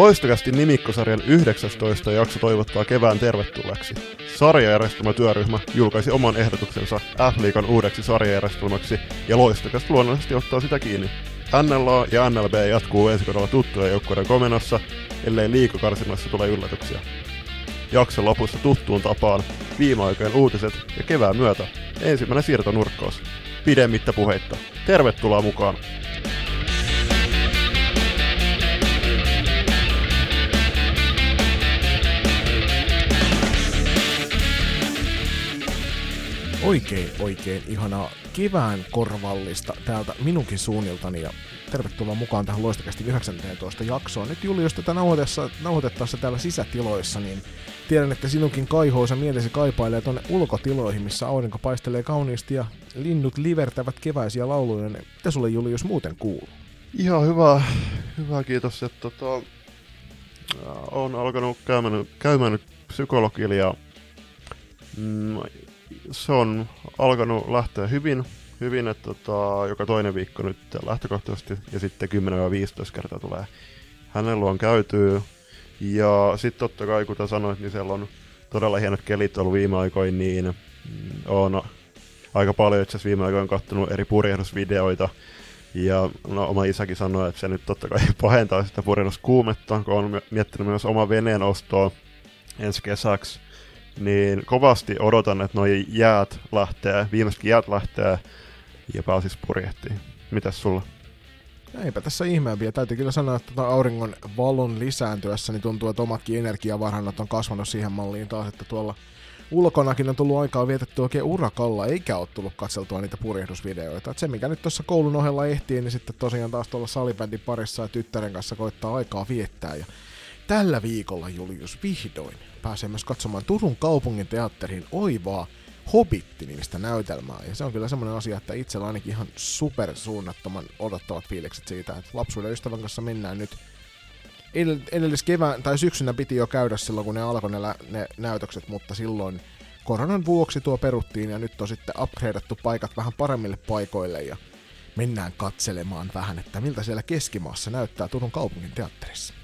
Loistokästi nimikkosarjan 19 jakso toivottaa kevään tervetulleeksi. Sarjajärjestelmätyöryhmä julkaisi oman ehdotuksensa F-liikan uudeksi sarjajärjestelmäksi ja Loistokäst luonnollisesti ottaa sitä kiinni. NLA ja NLB jatkuu ensi kaudella tuttujen joukkueiden komenossa, ellei liikakarsinnassa tule yllätyksiä. Jakson lopussa tuttuun tapaan viime aikojen uutiset ja kevään myötä ensimmäinen siirtonurkkaus. Pidemmittä puheitta. Tervetuloa mukaan! Oikein, oikein ihanaa kevään korvallista täältä minunkin suunniltani ja tervetuloa mukaan tähän loistakästi 19 jaksoon. Nyt Juli, jos tätä nauhoitettaessa täällä sisätiloissa, niin tiedän, että sinunkin kaihoisa mielesi kaipailee tuonne ulkotiloihin, missä aurinko paistelee kauniisti ja linnut livertävät keväisiä lauluja. Mitä sulle Juli, jos muuten kuuluu? Ihan hyvä, hyvä kiitos, että tota, on alkanut käymään, käymään psykologilla ja mm, se on alkanut lähteä hyvin, hyvin että tota, joka toinen viikko nyt lähtökohtaisesti ja sitten 10-15 kertaa tulee hänen luon käytyy. Ja sitten totta kai, kuten sanoit, niin siellä on todella hienot kelit ollut viime aikoina, niin mm, on aika paljon itse viime aikoina katsonut eri purjehdusvideoita. Ja no, oma isäkin sanoi, että se nyt totta kai pahentaa sitä purjehduskuumetta, kun on miettinyt myös oma veneen ostoa ensi kesäksi kovasti odotan, että noi jäät lähtee, viimeisetkin jäät lähtee ja pääsis purjehtiin. Mitäs sulla? Eipä tässä ihmeempiä. Täytyy kyllä sanoa, että tuota auringon valon lisääntyessä niin tuntuu, että omatkin energiavarannot on kasvanut siihen malliin taas, että tuolla ulkonakin on tullut aikaa vietetty oikein urakalla, eikä ole tullut katseltua niitä purjehdusvideoita. Et se, mikä nyt tuossa koulun ohella ehtii, niin sitten tosiaan taas tuolla salibändin parissa ja tyttären kanssa koittaa aikaa viettää. Ja tällä viikolla, Julius, vihdoin pääsee myös katsomaan Turun kaupungin teatterin oivaa Hobitti-nimistä näytelmää. Ja se on kyllä semmoinen asia, että itsellä ainakin ihan super suunnattoman odottavat fiilikset siitä, että lapsuuden ystävän kanssa mennään nyt edellis kevään tai syksynä piti jo käydä silloin, kun ne alkoi ne, ne näytökset, mutta silloin koronan vuoksi tuo peruttiin ja nyt on sitten upgradeattu paikat vähän paremmille paikoille ja mennään katselemaan vähän, että miltä siellä Keskimaassa näyttää Turun kaupungin teatterissa.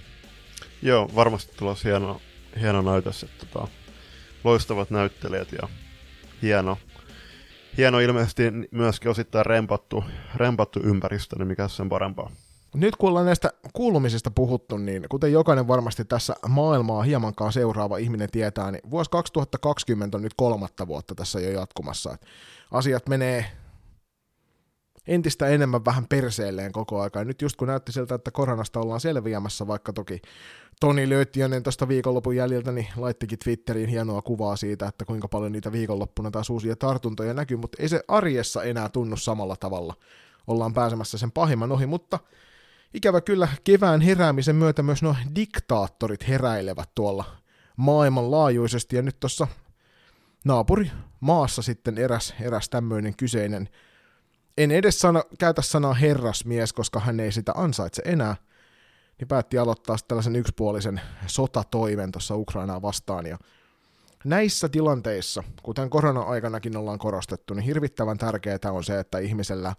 Joo, varmasti tulossa hieno, hieno näytös, että tota, loistavat näyttelijät ja hieno, hieno ilmeisesti myöskin osittain rempattu, rempattu ympäristö, niin mikä sen parempaa. Nyt kun ollaan näistä kuulumisista puhuttu, niin kuten jokainen varmasti tässä maailmaa hiemankaan seuraava ihminen tietää, niin vuosi 2020 on nyt kolmatta vuotta tässä jo jatkumassa. Asiat menee entistä enemmän vähän perseelleen koko aika. Ja nyt just kun näytti siltä, että koronasta ollaan selviämässä, vaikka toki Toni Löyttiönen tuosta viikonlopun jäljiltä niin laittikin Twitteriin hienoa kuvaa siitä, että kuinka paljon niitä viikonloppuna taas uusia tartuntoja näkyy, mutta ei se arjessa enää tunnu samalla tavalla. Ollaan pääsemässä sen pahimman ohi, mutta ikävä kyllä kevään heräämisen myötä myös nuo diktaattorit heräilevät tuolla maailmanlaajuisesti, ja nyt tuossa naapuri maassa sitten eräs, eräs tämmöinen kyseinen en edes sano, käytä sanaa herrasmies, koska hän ei sitä ansaitse enää, niin päätti aloittaa tällaisen yksipuolisen sotatoimen tuossa Ukrainaa vastaan. Ja näissä tilanteissa, kuten korona-aikanakin ollaan korostettu, niin hirvittävän tärkeää on se, että ihmisellä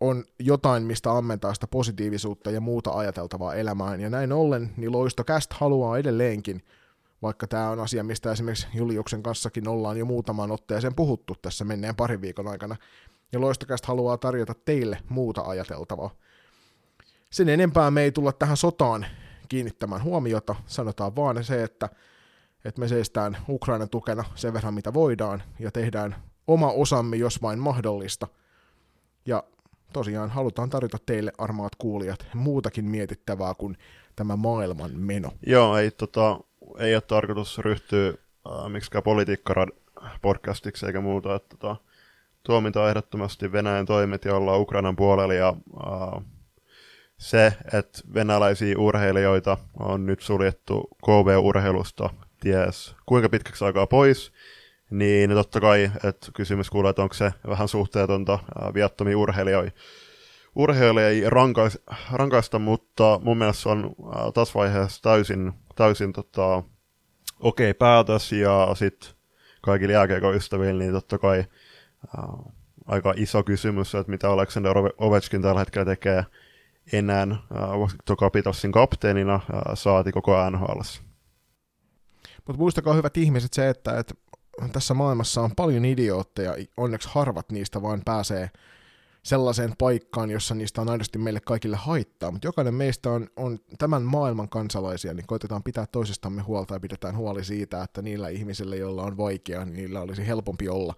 on jotain, mistä ammentaa sitä positiivisuutta ja muuta ajateltavaa elämään. Ja näin ollen, niin Loistokäst haluaa edelleenkin, vaikka tämä on asia, mistä esimerkiksi Juliuksen kanssakin ollaan jo muutamaan otteeseen puhuttu tässä menneen parin viikon aikana, ja Loistokäst haluaa tarjota teille muuta ajateltavaa. Sen enempää me ei tulla tähän sotaan kiinnittämään huomiota, sanotaan vaan se, että, että me seistään Ukrainan tukena sen verran mitä voidaan ja tehdään oma osamme, jos vain mahdollista. Ja tosiaan halutaan tarjota teille armaat kuulijat muutakin mietittävää kuin tämä maailman meno. Joo, ei, tota, ei ole tarkoitus ryhtyä äh, miksikään politiikka podcastiksi eikä muuta, että tota, tuomita ehdottomasti Venäjän toimet ja ollaan Ukrainan puolella ja uh, se, että venäläisiä urheilijoita on nyt suljettu KV-urheilusta ties kuinka pitkäksi aikaa pois, niin totta kai, että kysymys kuuluu, että onko se vähän suhteetonta uh, viattomia urheilijoita urheilijoita rankais, rankaista, mutta mun mielestä se on uh, tässä vaiheessa täysin, täysin tota, okei okay päätös ja sitten kaikille jääkeikoystäville, niin totta kai uh, aika iso kysymys, että mitä Alexander Ovechkin tällä hetkellä tekee enää äh, Washington Capitalsin kapteenina äh, saati koko NHL. Mutta muistakaa hyvät ihmiset se, että, että tässä maailmassa on paljon idiootteja, onneksi harvat niistä vaan pääsee sellaiseen paikkaan, jossa niistä on aidosti meille kaikille haittaa, mutta jokainen meistä on, on tämän maailman kansalaisia, niin koitetaan pitää toisistamme huolta ja pidetään huoli siitä, että niillä ihmisillä, joilla on vaikeaa, niin niillä olisi helpompi olla,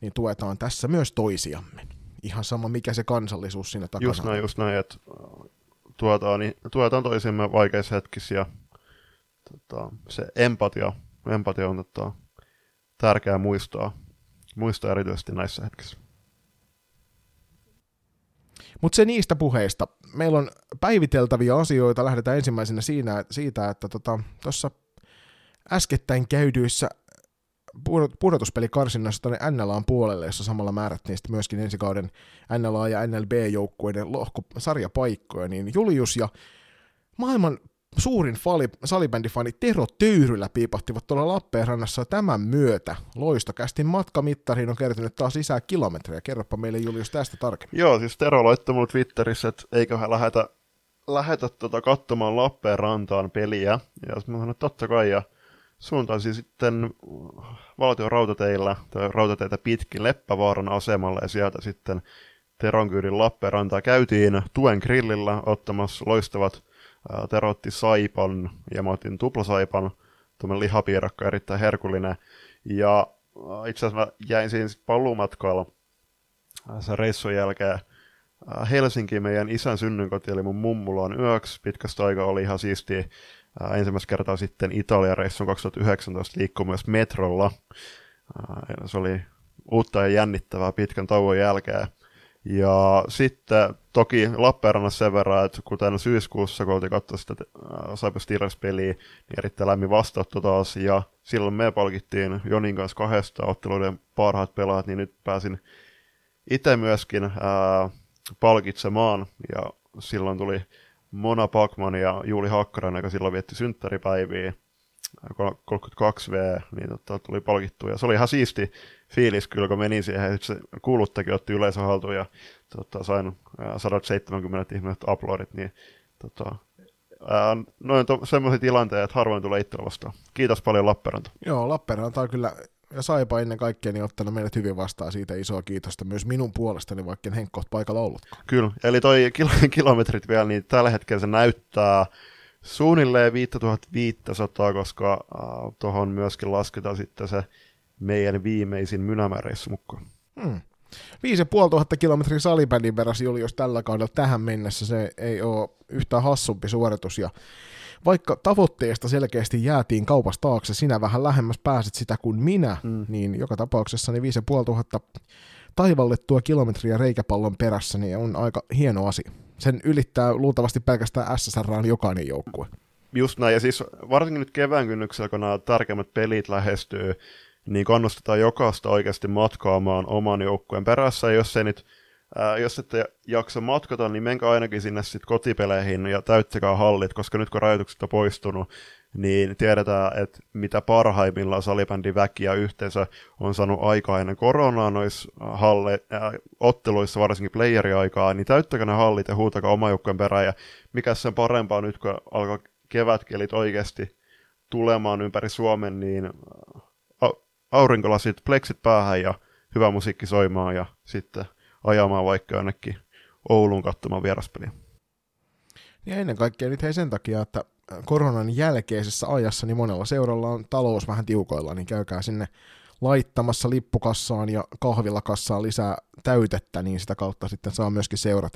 niin tuetaan tässä myös toisiamme. Ihan sama, mikä se kansallisuus siinä takana Just näin, just näin, että tuetaan, niin, tuetaan toisimme vaikeissa hetkissä ja tota, se empatia, empatia on tota, tärkeää muistaa, muistaa erityisesti näissä hetkissä. Mutta se niistä puheista. Meillä on päiviteltäviä asioita. Lähdetään ensimmäisenä siinä, siitä, että tuossa tota, äskettäin käydyissä pudotuspelikarsinnassa tuonne NLAn puolelle, jossa samalla määrättiin sitten myöskin ensi kauden NLA ja NLB-joukkueiden lohkosarjapaikkoja, niin Julius ja maailman suurin fali, salibändifani Tero Töyrylä piipahtivat tuolla Lappeenrannassa tämän myötä. Loistokästin matkamittariin on kertynyt taas lisää kilometrejä. Kerropa meille Julius tästä tarkemmin. Joo, siis Tero laittoi mulle Twitterissä, että eiköhän lähetä, lähetä tota katsomaan Lappeenrantaan peliä. Ja mä sanoin, että totta kai, ja suuntaisin sitten valtion rautateillä, tai rautateitä pitkin Leppävaaran asemalle, ja sieltä sitten Teron kyydin Lappeenrantaa käytiin Tuen grillillä ottamassa loistavat terotti saipan ja mä otin tuplasaipan, tuommoinen lihapiirakka, erittäin herkullinen. Ja itse asiassa mä jäin siinä paluumatkalla sen reissun jälkeen Helsinkiin meidän isän synnynkoti, eli mun mummulaan yöksi. Pitkästä aikaa oli ihan siistiä. Ensimmäistä kertaa sitten Italian reissun 2019 liikkui myös metrolla. Se oli uutta ja jännittävää pitkän tauon jälkeen. Ja sitten toki Lappeenrannassa sen verran, että kuten syyskuussa, kun oltiin katsoa sitä Cyber Steelers-peliä, niin erittäin lämmin vastaanotto taas, ja silloin me palkittiin Jonin kanssa kahdesta otteluiden parhaat pelaajat, niin nyt pääsin itse myöskin ää, palkitsemaan, ja silloin tuli Mona Pakman ja Juuli Hakkarainen, joka silloin vietti synttäripäiviä, 32V, niin tota, tuli palkittu. Ja se oli ihan siisti fiilis kyllä, kun meni siihen, se kuuluttakin otti yleisön haltuun ja tota, sain 170 ihmiset uploadit, niin tota, ää, noin to, semmoisia tilanteita, että harvoin tulee itsellä vastaan. Kiitos paljon Lappeenranta. Joo, Lappeenranta on kyllä, ja Saipa ennen kaikkea, niin ottanut meidät hyvin vastaan siitä isoa kiitosta myös minun puolestani, vaikka en Henkko paikalla ollutkaan. Kyllä, eli toi kil- kilometrit vielä, niin tällä hetkellä se näyttää suunnilleen 5500, koska äh, tuohon myöskin lasketaan sitten se meidän viimeisin mynämäreissu mukaan. Hmm. 5500 kilometrin salibändin perässä Julius tällä kaudella tähän mennessä se ei ole yhtään hassumpi suoritus ja vaikka tavoitteesta selkeästi jäätiin kaupasta taakse, sinä vähän lähemmäs pääsit sitä kuin minä, mm. niin joka tapauksessa niin 5500 taivallettua kilometriä reikäpallon perässä niin on aika hieno asia sen ylittää luultavasti pelkästään SSR on jokainen joukkue. Just näin, ja siis varsinkin nyt kevään kynnyksellä, kun nämä tärkeimmät pelit lähestyy, niin kannustetaan jokaista oikeasti matkaamaan oman joukkueen perässä, ja jos ei nyt Ää, jos ette jaksa matkata, niin menkää ainakin sinne sitten kotipeleihin ja täyttäkää hallit, koska nyt kun rajoitukset on poistunut, niin tiedetään, että mitä parhaimmillaan salibändin väkiä yhteensä on saanut aikaa ennen koronaa noissa halle, äh, otteluissa, varsinkin playeriaikaa, niin täyttäkää ne hallit ja huutakaa oma joukkueen perään, ja mikä sen parempaa nyt, kun alkaa kevätkelit oikeasti tulemaan ympäri Suomen, niin aurinkolasit, pleksit päähän ja hyvä musiikki soimaan ja sitten ajamaan vaikka jonnekin Oulun katsomaan vieraspeliä. Ja ennen kaikkea nyt hei sen takia, että koronan jälkeisessä ajassa niin monella seuralla on talous vähän tiukoilla, niin käykää sinne laittamassa lippukassaan ja kahvilakassaan lisää täytettä, niin sitä kautta sitten saa myöskin seurat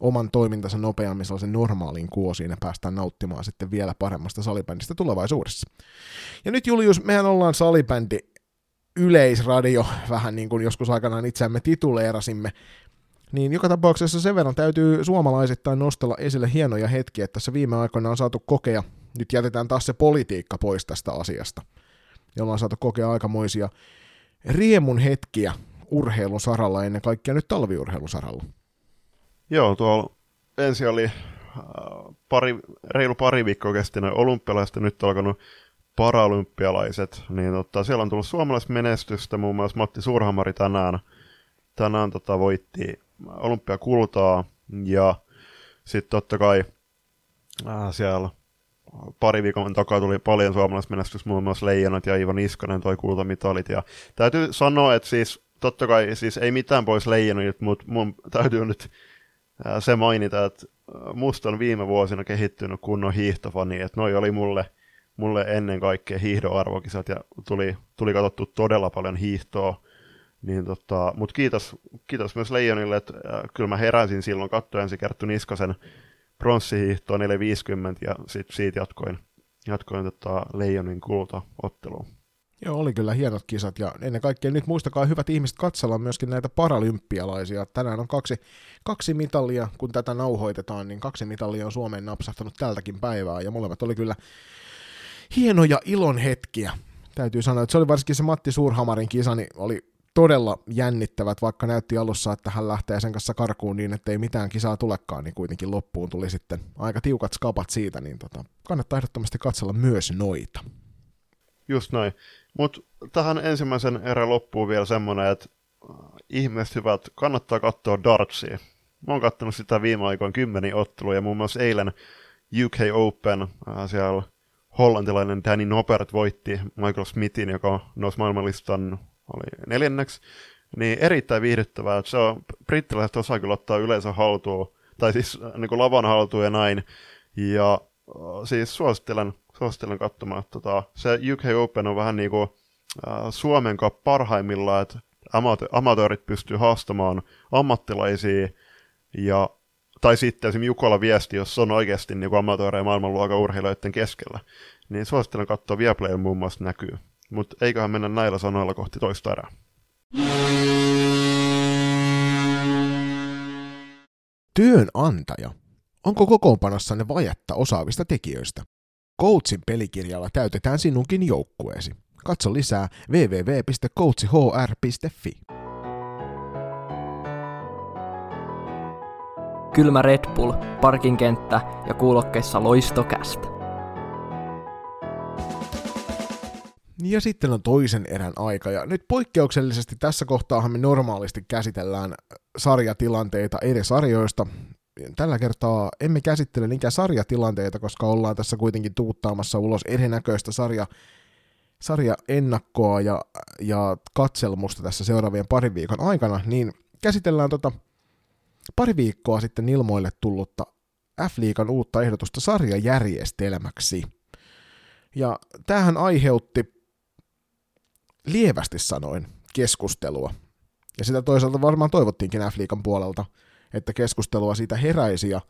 oman toimintansa nopeammin sellaisen normaaliin kuosiin ja päästään nauttimaan sitten vielä paremmasta salibändistä tulevaisuudessa. Ja nyt Julius, mehän ollaan salibändi yleisradio, vähän niin kuin joskus aikanaan itseämme tituleerasimme, niin joka tapauksessa sen verran täytyy suomalaisittain nostella esille hienoja hetkiä, että tässä viime aikoina on saatu kokea, nyt jätetään taas se politiikka pois tästä asiasta, jolla on saatu kokea aikamoisia riemun hetkiä urheilun saralla, ennen kaikkea nyt talviurheilun saralla. Joo, tuolla ensin oli äh, pari, reilu pari viikkoa kesti olympialaiset nyt alkanut paralympialaiset, niin tota, siellä on tullut suomalaismenestystä, muun muassa Matti Suurhamari tänään, tänään tota, voitti olympiakultaa, ja sitten totta kai äh, siellä pari viikon takaa tuli paljon suomalaismenestys, muun muassa Leijonat ja Ivan Iskanen toi kultamitalit. Ja täytyy sanoa, että siis totta kai siis ei mitään pois Leijonit, mutta mun täytyy nyt se mainita, että musta on viime vuosina kehittynyt kunnon hiihtofani, että noi oli mulle, mulle ennen kaikkea hiihdoarvokisat ja tuli, tuli katsottu todella paljon hiihtoa. Niin tota, Mutta kiitos, kiitos myös Leijonille, että äh, kyllä mä heräsin silloin, katsoin ensin Kerttu Niskasen pronssihiihtoa 450 ja sit siitä jatkoin, jatkoin tota Leijonin kultaotteluun. Joo, oli kyllä hienot kisat ja ennen kaikkea nyt muistakaa hyvät ihmiset katsella myöskin näitä paralympialaisia. Tänään on kaksi, kaksi mitalia, kun tätä nauhoitetaan, niin kaksi mitalia on Suomeen napsahtanut tältäkin päivää ja molemmat oli kyllä hienoja ilon hetkiä. Täytyy sanoa, että se oli varsinkin se Matti Suurhamarin kisa, niin oli todella jännittävät, vaikka näytti alussa, että hän lähtee sen kanssa karkuun niin, että ei mitään kisaa tulekaan, niin kuitenkin loppuun tuli sitten aika tiukat skapat siitä, niin tota, kannattaa ehdottomasti katsella myös noita. Just näin. Mutta tähän ensimmäisen erän loppuun vielä semmoinen, että äh, ihmiset hyvät, kannattaa katsoa dartsia. Mä oon katsonut sitä viime aikoina kymmeniä otteluja, muun muassa eilen UK Open, äh, siellä hollantilainen Danny Nopert voitti Michael Smithin, joka nousi maailmanlistan oli neljänneksi, niin erittäin viihdyttävää. Se on, brittiläiset osaa kyllä ottaa yleensä haltuun, tai siis äh, niin kuin lavan haltuun ja näin. Ja äh, siis suosittelen, suosittelen katsomaan, että tota, se UK Open on vähän niin kuin äh, Suomen parhaimmillaan, että amatöörit pystyy haastamaan ammattilaisia ja tai sitten esimerkiksi Jukola viesti, jos on oikeasti niin amatöörejä maailmanluokan urheilijoiden keskellä, niin suosittelen katsoa Viaplay muun muassa näkyy. Mutta eiköhän mennä näillä sanoilla kohti toista erää. Työnantaja. Onko kokoonpanossanne vajetta osaavista tekijöistä? Coachin pelikirjalla täytetään sinunkin joukkueesi. Katso lisää www.coachhr.fi. Kylmä Red Bull, parkinkenttä ja kuulokkeissa loistokästä. Ja sitten on toisen erän aika, ja nyt poikkeuksellisesti tässä kohtaahan me normaalisti käsitellään sarjatilanteita eri sarjoista. Tällä kertaa emme käsittele niinkään sarjatilanteita, koska ollaan tässä kuitenkin tuuttaamassa ulos erinäköistä sarja, sarja ennakkoa ja, ja katselmusta tässä seuraavien parin viikon aikana, niin käsitellään tota pari viikkoa sitten ilmoille tullutta F-liigan uutta ehdotusta sarjajärjestelmäksi. Ja tämähän aiheutti lievästi sanoin keskustelua. Ja sitä toisaalta varmaan toivottiinkin F-liikan puolelta, että keskustelua siitä heräisi ja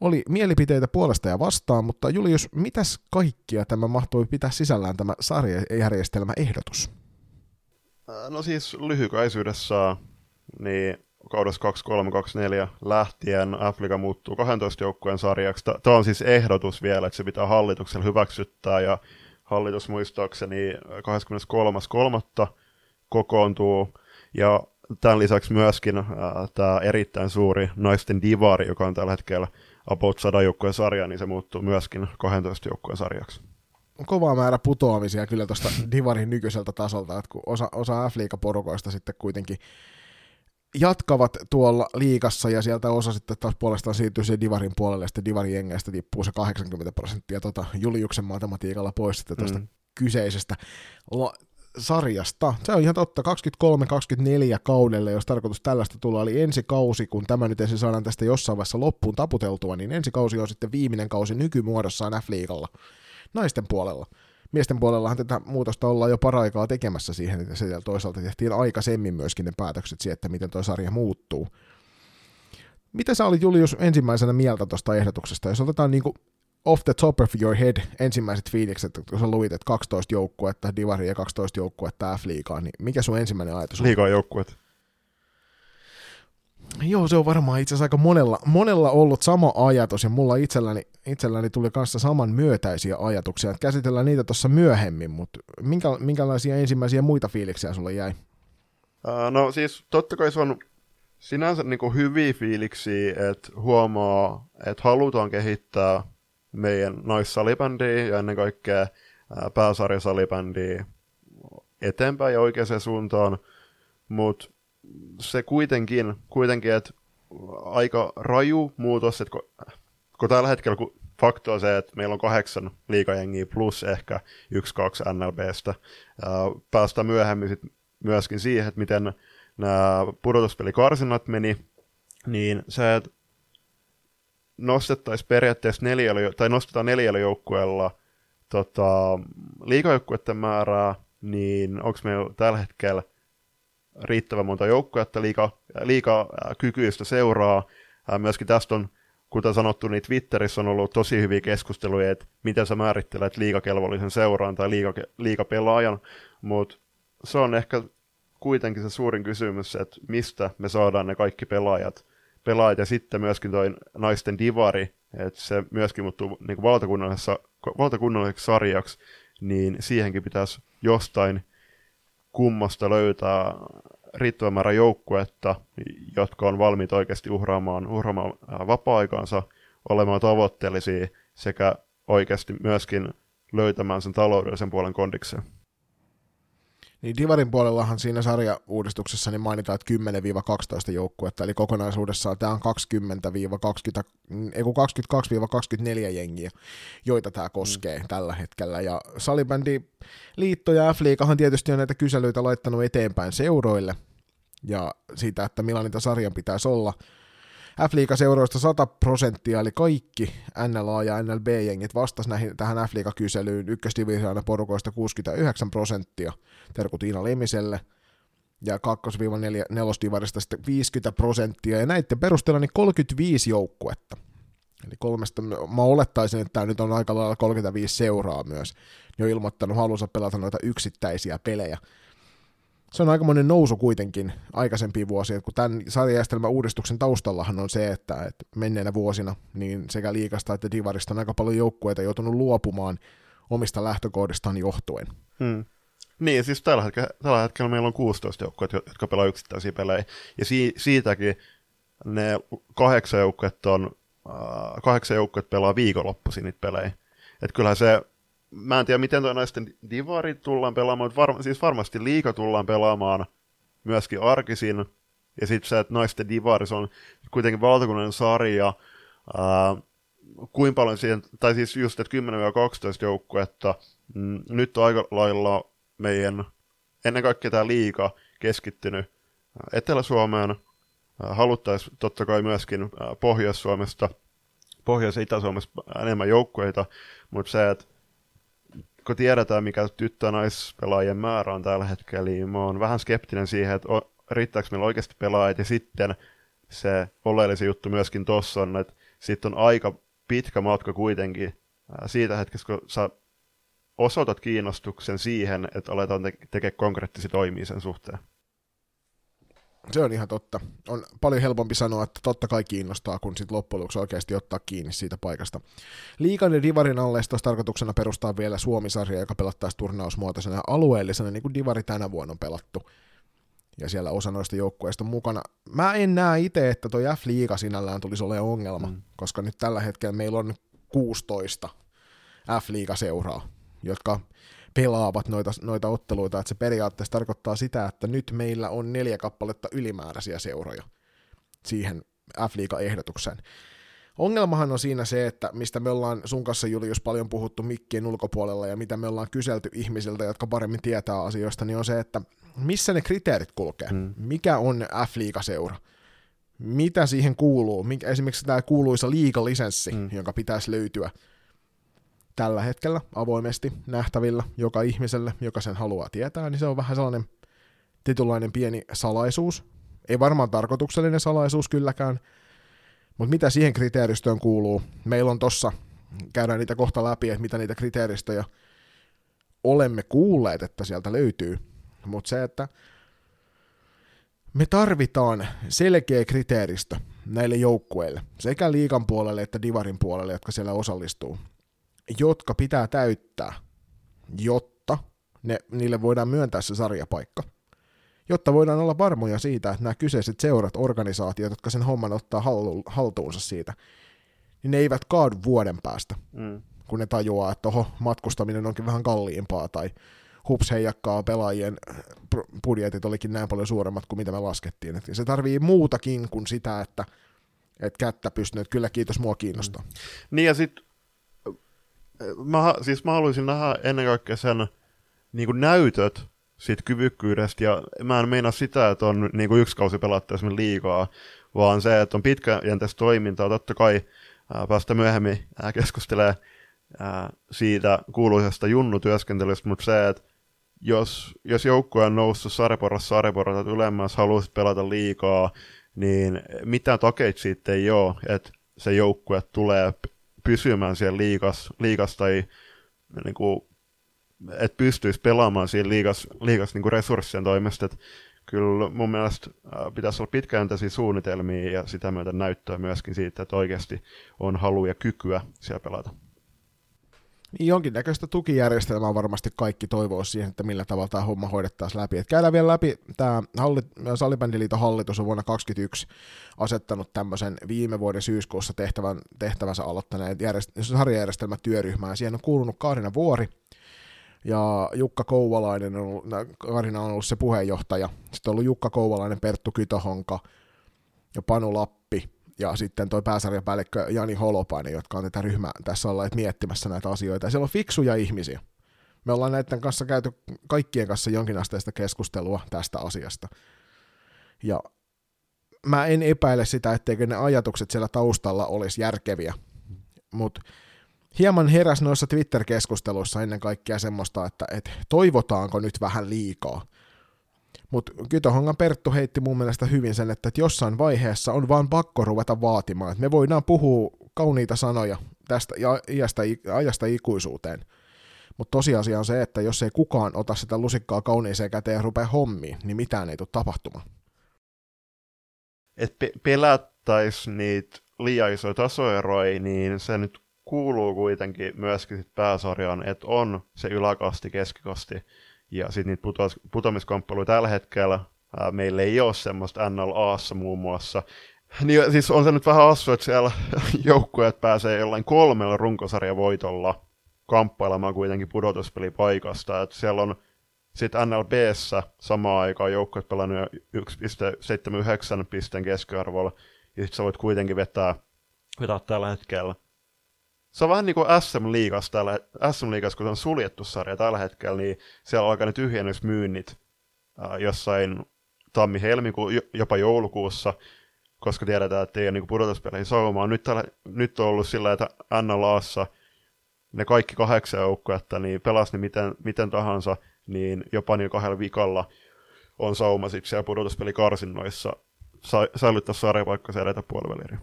oli mielipiteitä puolesta ja vastaan, mutta Julius, mitäs kaikkia tämä mahtui pitää sisällään tämä sarjajärjestelmäehdotus? No siis lyhykäisyydessä niin kaudessa 2324 lähtien F-liiga muuttuu 12 joukkueen sarjaksi. Tämä on siis ehdotus vielä, että se pitää hallituksella hyväksyttää ja hallitus muistaakseni 23.3. kokoontuu, ja tämän lisäksi myöskin äh, tämä erittäin suuri naisten divari, joka on tällä hetkellä about 100 joukkueen sarja, niin se muuttuu myöskin 12 joukkueen sarjaksi. Kova määrä putoamisia kyllä tuosta divarin nykyiseltä tasolta, että kun osa, osa F-liiga-porukoista sitten kuitenkin jatkavat tuolla liikassa ja sieltä osa sitten taas puolestaan siirtyy siihen Divarin puolelle ja sitten Divarin jengeistä tippuu se 80 prosenttia tota Juliuksen matematiikalla pois sitten tuosta mm. kyseisestä la- sarjasta. Se on ihan totta, 23-24 kaudelle, jos tarkoitus tällaista tulla, eli ensi kausi, kun tämä nyt ensin saadaan tästä jossain vaiheessa loppuun taputeltua, niin ensi kausi on sitten viimeinen kausi nykymuodossaan F-liigalla naisten puolella miesten puolellahan tätä muutosta ollaan jo paraikaa tekemässä siihen, että se toisaalta tehtiin aikaisemmin myöskin ne päätökset siihen, että miten tuo sarja muuttuu. Mitä sä olit Julius ensimmäisenä mieltä tuosta ehdotuksesta, jos otetaan niin kuin off the top of your head ensimmäiset fiilikset, kun sä luit, että 12 joukkuetta Divari ja 12 joukkuetta F-liigaa, niin mikä sun ensimmäinen ajatus on? Liigaa joukkuet. Joo, se on varmaan itse asiassa aika monella, monella ollut sama ajatus, ja mulla itselläni, itselläni tuli kanssa saman myötäisiä ajatuksia, käsitellään niitä tuossa myöhemmin, mutta minkä, minkälaisia ensimmäisiä muita fiiliksiä sulle jäi? No siis totta kai se on sinänsä niin kuin hyviä fiiliksiä, että huomaa, että halutaan kehittää meidän naissalibändiä ja ennen kaikkea pääsarjasalibändiä eteenpäin ja oikeaan suuntaan, mutta se kuitenkin, kuitenkin että aika raju muutos, että kun, kun tällä hetkellä kun fakto on se, että meillä on kahdeksan liikajengiä plus ehkä yksi, kaksi NLBstä. Päästään myöhemmin sit myöskin siihen, että miten nämä pudotuspelikarsinnat meni, niin se, että nostettaisiin periaatteessa neljällä, tai nostetaan neljällä joukkueella tota, liikajoukkueiden määrää, niin onko meillä tällä hetkellä riittävän monta joukkuetta liika, liika kykyistä seuraa. Myöskin tästä on, kuten sanottu, niin Twitterissä on ollut tosi hyviä keskusteluja, että miten sä määrittelet liikakelvollisen seuraan tai liika, liikapelaajan, mutta se on ehkä kuitenkin se suurin kysymys, että mistä me saadaan ne kaikki pelaajat, pelaajat ja sitten myöskin toi naisten divari, että se myöskin muuttuu niin valtakunnalliseksi sarjaksi, niin siihenkin pitäisi jostain kummasta löytää riittävän määrä joukkuetta, jotka on valmiit oikeasti uhraamaan, uhraamaan vapaa-aikaansa, olemaan tavoitteellisia sekä oikeasti myöskin löytämään sen taloudellisen puolen kondikseen. Niin Divarin puolellahan siinä sarjauudistuksessa niin mainitaan, että 10-12 joukkuetta, eli kokonaisuudessaan tämä on 20-20, 22-24 jengiä, joita tämä koskee mm. tällä hetkellä. Ja salibändi liitto ja F-liigahan tietysti on näitä kyselyitä laittanut eteenpäin seuroille, ja siitä, että millainen sarjan pitäisi olla. F-liiga-seuroista 100 prosenttia, eli kaikki NLA- ja NLB-jengit vastasi näihin, tähän F-liiga-kyselyyn. Ykkösdivisioona porukoista 69 prosenttia, terkut Iina Lemiselle, ja 2-4 divarista sitten 50 prosenttia, ja näiden perusteella niin 35 joukkuetta. Eli kolmesta, mä olettaisin, että tämä nyt on aika lailla 35 seuraa myös, jo ilmoittanut halunsa pelata noita yksittäisiä pelejä se on aikamoinen nousu kuitenkin aikaisempiin vuosiin, kun tämän sarjajärjestelmän uudistuksen taustallahan on se, että, että menneenä vuosina niin sekä liikasta että divarista on aika paljon joukkueita joutunut luopumaan omista lähtökohdistaan johtuen. Hmm. Niin, siis tällä hetkellä, tällä hetkellä meillä on 16 joukkueita, jotka pelaa yksittäisiä pelejä, ja si- siitäkin ne kahdeksan joukkuetta on, äh, kahdeksan joukkuetta pelaa viikonloppuisin niitä pelejä. Että kyllähän se mä en tiedä, miten tuo naisten divari tullaan pelaamaan, mutta var, siis varmasti liika tullaan pelaamaan myöskin arkisin, ja sitten se, että naisten divari on kuitenkin valtakunnallinen sarja, ää, kuinka paljon siihen, tai siis just, että 10-12 joukkuetta, mm, nyt on aika lailla meidän, ennen kaikkea tämä liika keskittynyt Etelä-Suomeen, haluttaisiin totta kai myöskin Pohjois-Suomesta, Pohjois- ja Itä-Suomessa enemmän joukkueita, mutta se, että kun tiedetään, mikä tyttö- ja naispelaajien määrä on tällä hetkellä, niin mä oon vähän skeptinen siihen, että riittääkö meillä oikeasti pelaajat, ja sitten se oleellisin juttu myöskin tuossa on, että sitten on aika pitkä matka kuitenkin siitä hetkestä, kun sä osoitat kiinnostuksen siihen, että aletaan te- tekemään konkreettisia toimia sen suhteen. Se on ihan totta. On paljon helpompi sanoa, että totta kai kiinnostaa, kun sitten loppujen lopuksi oikeasti ottaa kiinni siitä paikasta. Liikan ja Divarin alle olisi tarkoituksena perustaa vielä Suomi-sarja, joka pelattaisi turnausmuotoisena alueellisena, niin kuin Divari tänä vuonna on pelattu. Ja siellä osa noista joukkueista on mukana. Mä en näe itse, että toi F-liiga sinällään tulisi olemaan ongelma, mm. koska nyt tällä hetkellä meillä on 16 F-liiga-seuraa, jotka pelaavat noita, noita otteluita, että se periaatteessa tarkoittaa sitä, että nyt meillä on neljä kappaletta ylimääräisiä seuroja siihen F-liiga-ehdotukseen. Ongelmahan on siinä se, että mistä me ollaan sun kanssa Julius paljon puhuttu mikkien ulkopuolella ja mitä me ollaan kyselty ihmisiltä, jotka paremmin tietää asioista, niin on se, että missä ne kriteerit kulkee. Hmm. Mikä on F-liigaseura? Mitä siihen kuuluu? Esimerkiksi tämä kuuluisa liigalisenssi, hmm. jonka pitäisi löytyä tällä hetkellä avoimesti nähtävillä joka ihmiselle, joka sen haluaa tietää, niin se on vähän sellainen tietynlainen pieni salaisuus. Ei varmaan tarkoituksellinen salaisuus kylläkään, mutta mitä siihen kriteeristöön kuuluu? Meillä on tossa, käydään niitä kohta läpi, että mitä niitä kriteeristöjä olemme kuulleet, että sieltä löytyy. Mutta se, että me tarvitaan selkeä kriteeristö näille joukkueille, sekä liikan puolelle että divarin puolelle, jotka siellä osallistuu jotka pitää täyttää, jotta ne, niille voidaan myöntää se sarjapaikka. Jotta voidaan olla varmoja siitä, että nämä kyseiset seurat, organisaatiot, jotka sen homman ottaa haltuunsa siitä, niin ne eivät kaadu vuoden päästä, mm. kun ne tajuaa, että oho, matkustaminen onkin vähän kalliimpaa tai hups heijakkaa pelaajien budjetit olikin näin paljon suuremmat kuin mitä me laskettiin. Et se tarvii muutakin kuin sitä, että et kättä pystynyt, kyllä kiitos, mua kiinnostaa. Mm. Niin ja sitten mä, siis mä haluaisin nähdä ennen kaikkea sen niin kuin näytöt siitä kyvykkyydestä, ja mä en meinaa sitä, että on niin kuin yksi kausi pelattu liikaa, vaan se, että on pitkäjänteistä toimintaa, totta kai ää, päästä myöhemmin ää, keskustelee ää, siitä kuuluisesta junnutyöskentelystä, mutta se, että jos, jos joukkue on noussut sarjaporrassa sarjaporrassa ylemmässä, haluaisit pelata liikaa, niin mitään takeita siitä ei ole, että se joukkue tulee pysymään siellä liikas, liikas tai niin kuin, että pystyisi pelaamaan siinä liikas, liikas niin kuin resurssien toimesta. Että kyllä mun mielestä pitäisi olla pitkäjänteisiä suunnitelmia ja sitä myötä näyttöä myöskin siitä, että oikeasti on halu ja kykyä siellä pelata. Niin jonkinnäköistä tukijärjestelmää varmasti kaikki toivoo siihen, että millä tavalla tämä homma hoidettaisiin läpi. Et käydään vielä läpi, tämä hallit, Salibändiliiton hallitus on vuonna 2021 asettanut tämmöisen viime vuoden syyskuussa tehtävän, tehtävänsä aloittaneen järjest- sarjajärjestelmätyöryhmään, ja siihen on kuulunut Kaarina Vuori, ja Jukka Kouvalainen on ollut, Karina on ollut se puheenjohtaja, sitten on ollut Jukka Kouvalainen, Perttu Kytohonka ja Panu Lappi, ja sitten toi pääsarjapäällikkö Jani Holopainen, jotka on tätä ryhmää tässä olleet miettimässä näitä asioita. Ja siellä on fiksuja ihmisiä. Me ollaan näiden kanssa käyty kaikkien kanssa jonkinasteista keskustelua tästä asiasta. Ja mä en epäile sitä, etteikö ne ajatukset siellä taustalla olisi järkeviä, mutta hieman heräs noissa Twitter-keskusteluissa ennen kaikkea semmoista, että, että toivotaanko nyt vähän liikaa. Mutta Kytohongan Perttu heitti mun mielestä hyvin sen, että jossain vaiheessa on vaan pakko ruveta vaatimaan, me voidaan puhua kauniita sanoja tästä iästä, ajasta ikuisuuteen. Mutta tosiasia on se, että jos ei kukaan ota sitä lusikkaa kauniiseen käteen ja rupea hommiin, niin mitään ei tule tapahtumaan. Et pe- pelättäisiin niitä liian isoja tasoeroja, niin se nyt kuuluu kuitenkin myöskin sit pääsarjaan, että on se yläkasti, keskikasti ja sitten niitä putos, putomiskamppailuja tällä hetkellä ää, meillä ei ole semmoista NLAssa muun muassa. Niin, siis on se nyt vähän assu, että siellä joukkueet pääsee jollain kolmella runkosarjavoitolla kamppailemaan kuitenkin pudotuspelipaikasta. Että siellä on sitten NLBssä samaan aikaan joukkueet pelannut 1,79 pisteen keskiarvolla, ja sitten sä voit kuitenkin vetää, vetää tällä hetkellä se on vähän niin kuin SM-liigas täällä, SM-liigas, kun se on suljettu sarja tällä hetkellä, niin siellä alkaa ne tyhjennysmyynnit jossain tammi-helmikuun, jopa joulukuussa, koska tiedetään, että ei ole niin pudotuspeleihin saumaa. Nyt, täällä, nyt on ollut sillä, että NLAssa ne kaikki kahdeksan joukkuetta, niin pelas ne miten, miten tahansa, niin jopa niin kahdella vikalla on sauma sitten siellä pudotuspelikarsinnoissa sa- säilyttää sarjapaikka siellä etäpuoliväliriä.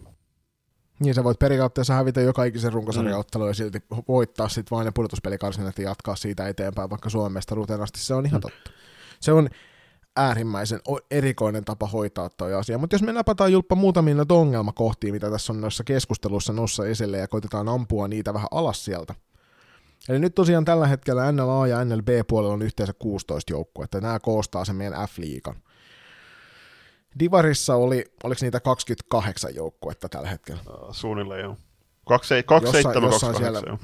Niin sä voit periaatteessa hävitä joka ikisen runkosarjaottelun mm. ja silti voittaa sit vain ne pudotuspelikarsinat ja jatkaa siitä eteenpäin vaikka Suomen mestaruuteen asti. Se on ihan mm. totta. Se on äärimmäisen erikoinen tapa hoitaa toi asia. Mutta jos me napataan julppa muutamia noita ongelmakohtia, mitä tässä on noissa keskustelussa nossa esille ja koitetaan ampua niitä vähän alas sieltä. Eli nyt tosiaan tällä hetkellä NLA ja NLB puolella on yhteensä 16 joukkuetta. Nämä koostaa sen meidän F-liikan. Divarissa oli, oliko niitä 28 joukkuetta tällä hetkellä? Suunnilleen joo. 27, jossain, siellä, joo.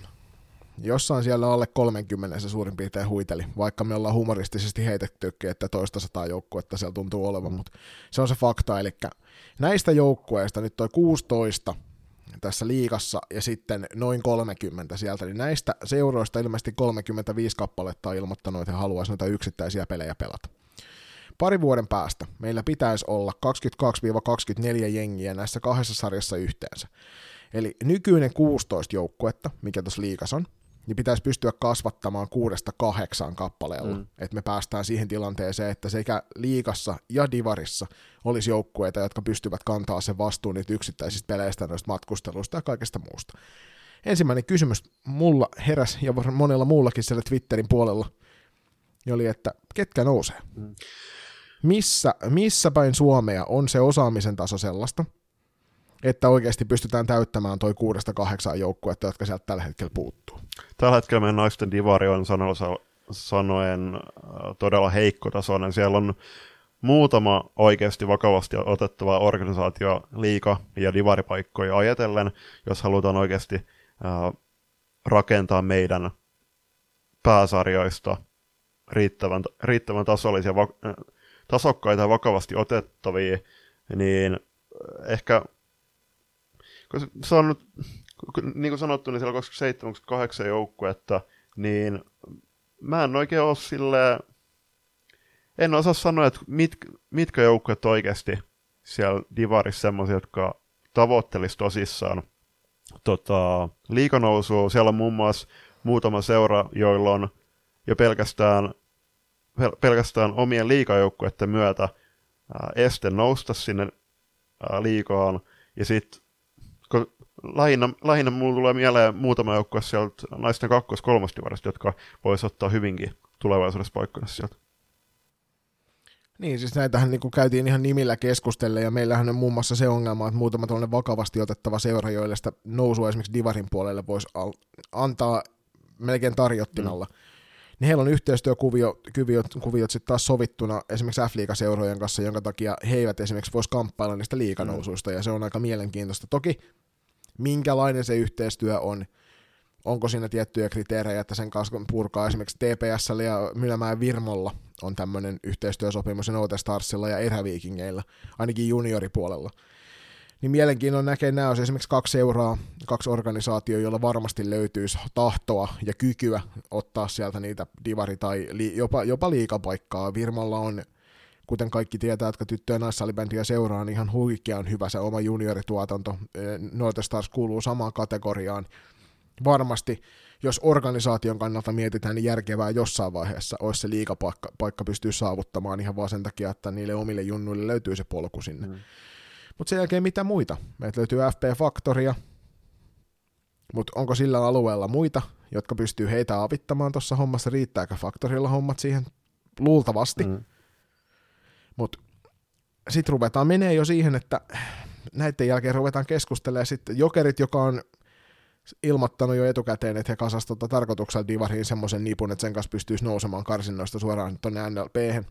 Jossain siellä alle 30 se suurin piirtein huiteli, vaikka me ollaan humoristisesti heitettykin, että toista sataa joukkuetta siellä tuntuu olevan, mutta se on se fakta, eli näistä joukkueista nyt toi 16 tässä liikassa ja sitten noin 30 sieltä, niin näistä seuroista ilmeisesti 35 kappaletta on ilmoittanut, että he haluaisivat noita yksittäisiä pelejä pelata. Pari vuoden päästä meillä pitäisi olla 22-24 jengiä näissä kahdessa sarjassa yhteensä. Eli nykyinen 16 joukkuetta, mikä tuossa liikas on, niin pitäisi pystyä kasvattamaan kuudesta kahdeksaan kappaleella, mm. että me päästään siihen tilanteeseen, että sekä liikassa ja divarissa olisi joukkueita, jotka pystyvät kantaa sen vastuun niitä yksittäisistä peleistä, noista matkusteluista ja kaikesta muusta. Ensimmäinen kysymys mulla heräs ja monella muullakin siellä Twitterin puolella oli, että ketkä nousee? Mm missä, missä päin Suomea on se osaamisen taso sellaista, että oikeasti pystytään täyttämään toi kuudesta kahdeksaan joukkuetta, jotka sieltä tällä hetkellä puuttuu. Tällä hetkellä meidän naisten divari on sanoen äh, todella heikkotasoinen. Siellä on muutama oikeasti vakavasti otettava organisaatio liika- ja divaripaikkoja ajatellen, jos halutaan oikeasti äh, rakentaa meidän pääsarjoista riittävän, riittävän tasollisia, va, tasokkaita ja vakavasti otettavia, niin ehkä kun se on nyt, niin kuin sanottu, niin siellä on 27-28 joukkuetta, niin mä en oikein ole silleen, en osaa sanoa, että mit, mitkä joukkueet oikeasti siellä Divarissa semmoisia, jotka tavoittelisi tosissaan tota, liikanousua. Siellä on muun muassa muutama seura, joilla on jo pelkästään, pelkästään omien liikajoukkueiden myötä ää, este nousta sinne ää, liikaan. Ja sitten lähinnä, lähinnä mulla tulee mieleen muutama joukkue sieltä naisten kakkos kolmosdivarista, jotka voisi ottaa hyvinkin tulevaisuudessa paikkansa sieltä. Niin, siis näitähän niin käytiin ihan nimillä keskustelle, ja meillähän on muun muassa se ongelma, että muutama tällainen vakavasti otettava seura, joille sitä nousua esimerkiksi Divarin puolelle voisi antaa melkein tarjottimalla. Mm. Niin heillä on yhteistyökuviot kuviot, kuviot sitten taas sovittuna esimerkiksi F-liigaseurojen kanssa, jonka takia he eivät esimerkiksi voisi kamppailla niistä liikanousuista, mm. ja se on aika mielenkiintoista. Toki minkälainen se yhteistyö on, onko siinä tiettyjä kriteerejä, että sen kanssa purkaa esimerkiksi TPS ja Mylämäen Virmolla on tämmöinen yhteistyösopimus Note Starsilla ja Eräviikingeillä, ainakin junioripuolella. Niin mielenkiinnon näkee nämä on esimerkiksi kaksi seuraa, kaksi organisaatioa, joilla varmasti löytyisi tahtoa ja kykyä ottaa sieltä niitä divari- tai li- jopa, jopa liikapaikkaa. Virmalla on, kuten kaikki tietää, jotka tyttö- ja naissalibändiä seuraa, niin ihan huikean hyvä se oma juniorituotanto. Noite Stars kuuluu samaan kategoriaan. Varmasti jos organisaation kannalta mietitään, niin järkevää jossain vaiheessa olisi se liikapaikka paikka pystyy saavuttamaan ihan vaan sen takia, että niille omille junnuille löytyy se polku sinne. Mm. Mutta sen jälkeen mitä muita? Meiltä löytyy FP-faktoria, mutta onko sillä alueella muita, jotka pystyy heitä avittamaan tuossa hommassa? Riittääkö faktorilla hommat siihen? Luultavasti. Mm. Mutta sitten ruvetaan menee jo siihen, että näiden jälkeen ruvetaan keskustelemaan sitten Jokerit, joka on ilmoittanut jo etukäteen, että he kasas tota tarkoituksella Divariin semmoisen nipun, että sen kanssa pystyisi nousemaan karsinnoista suoraan tuonne nlp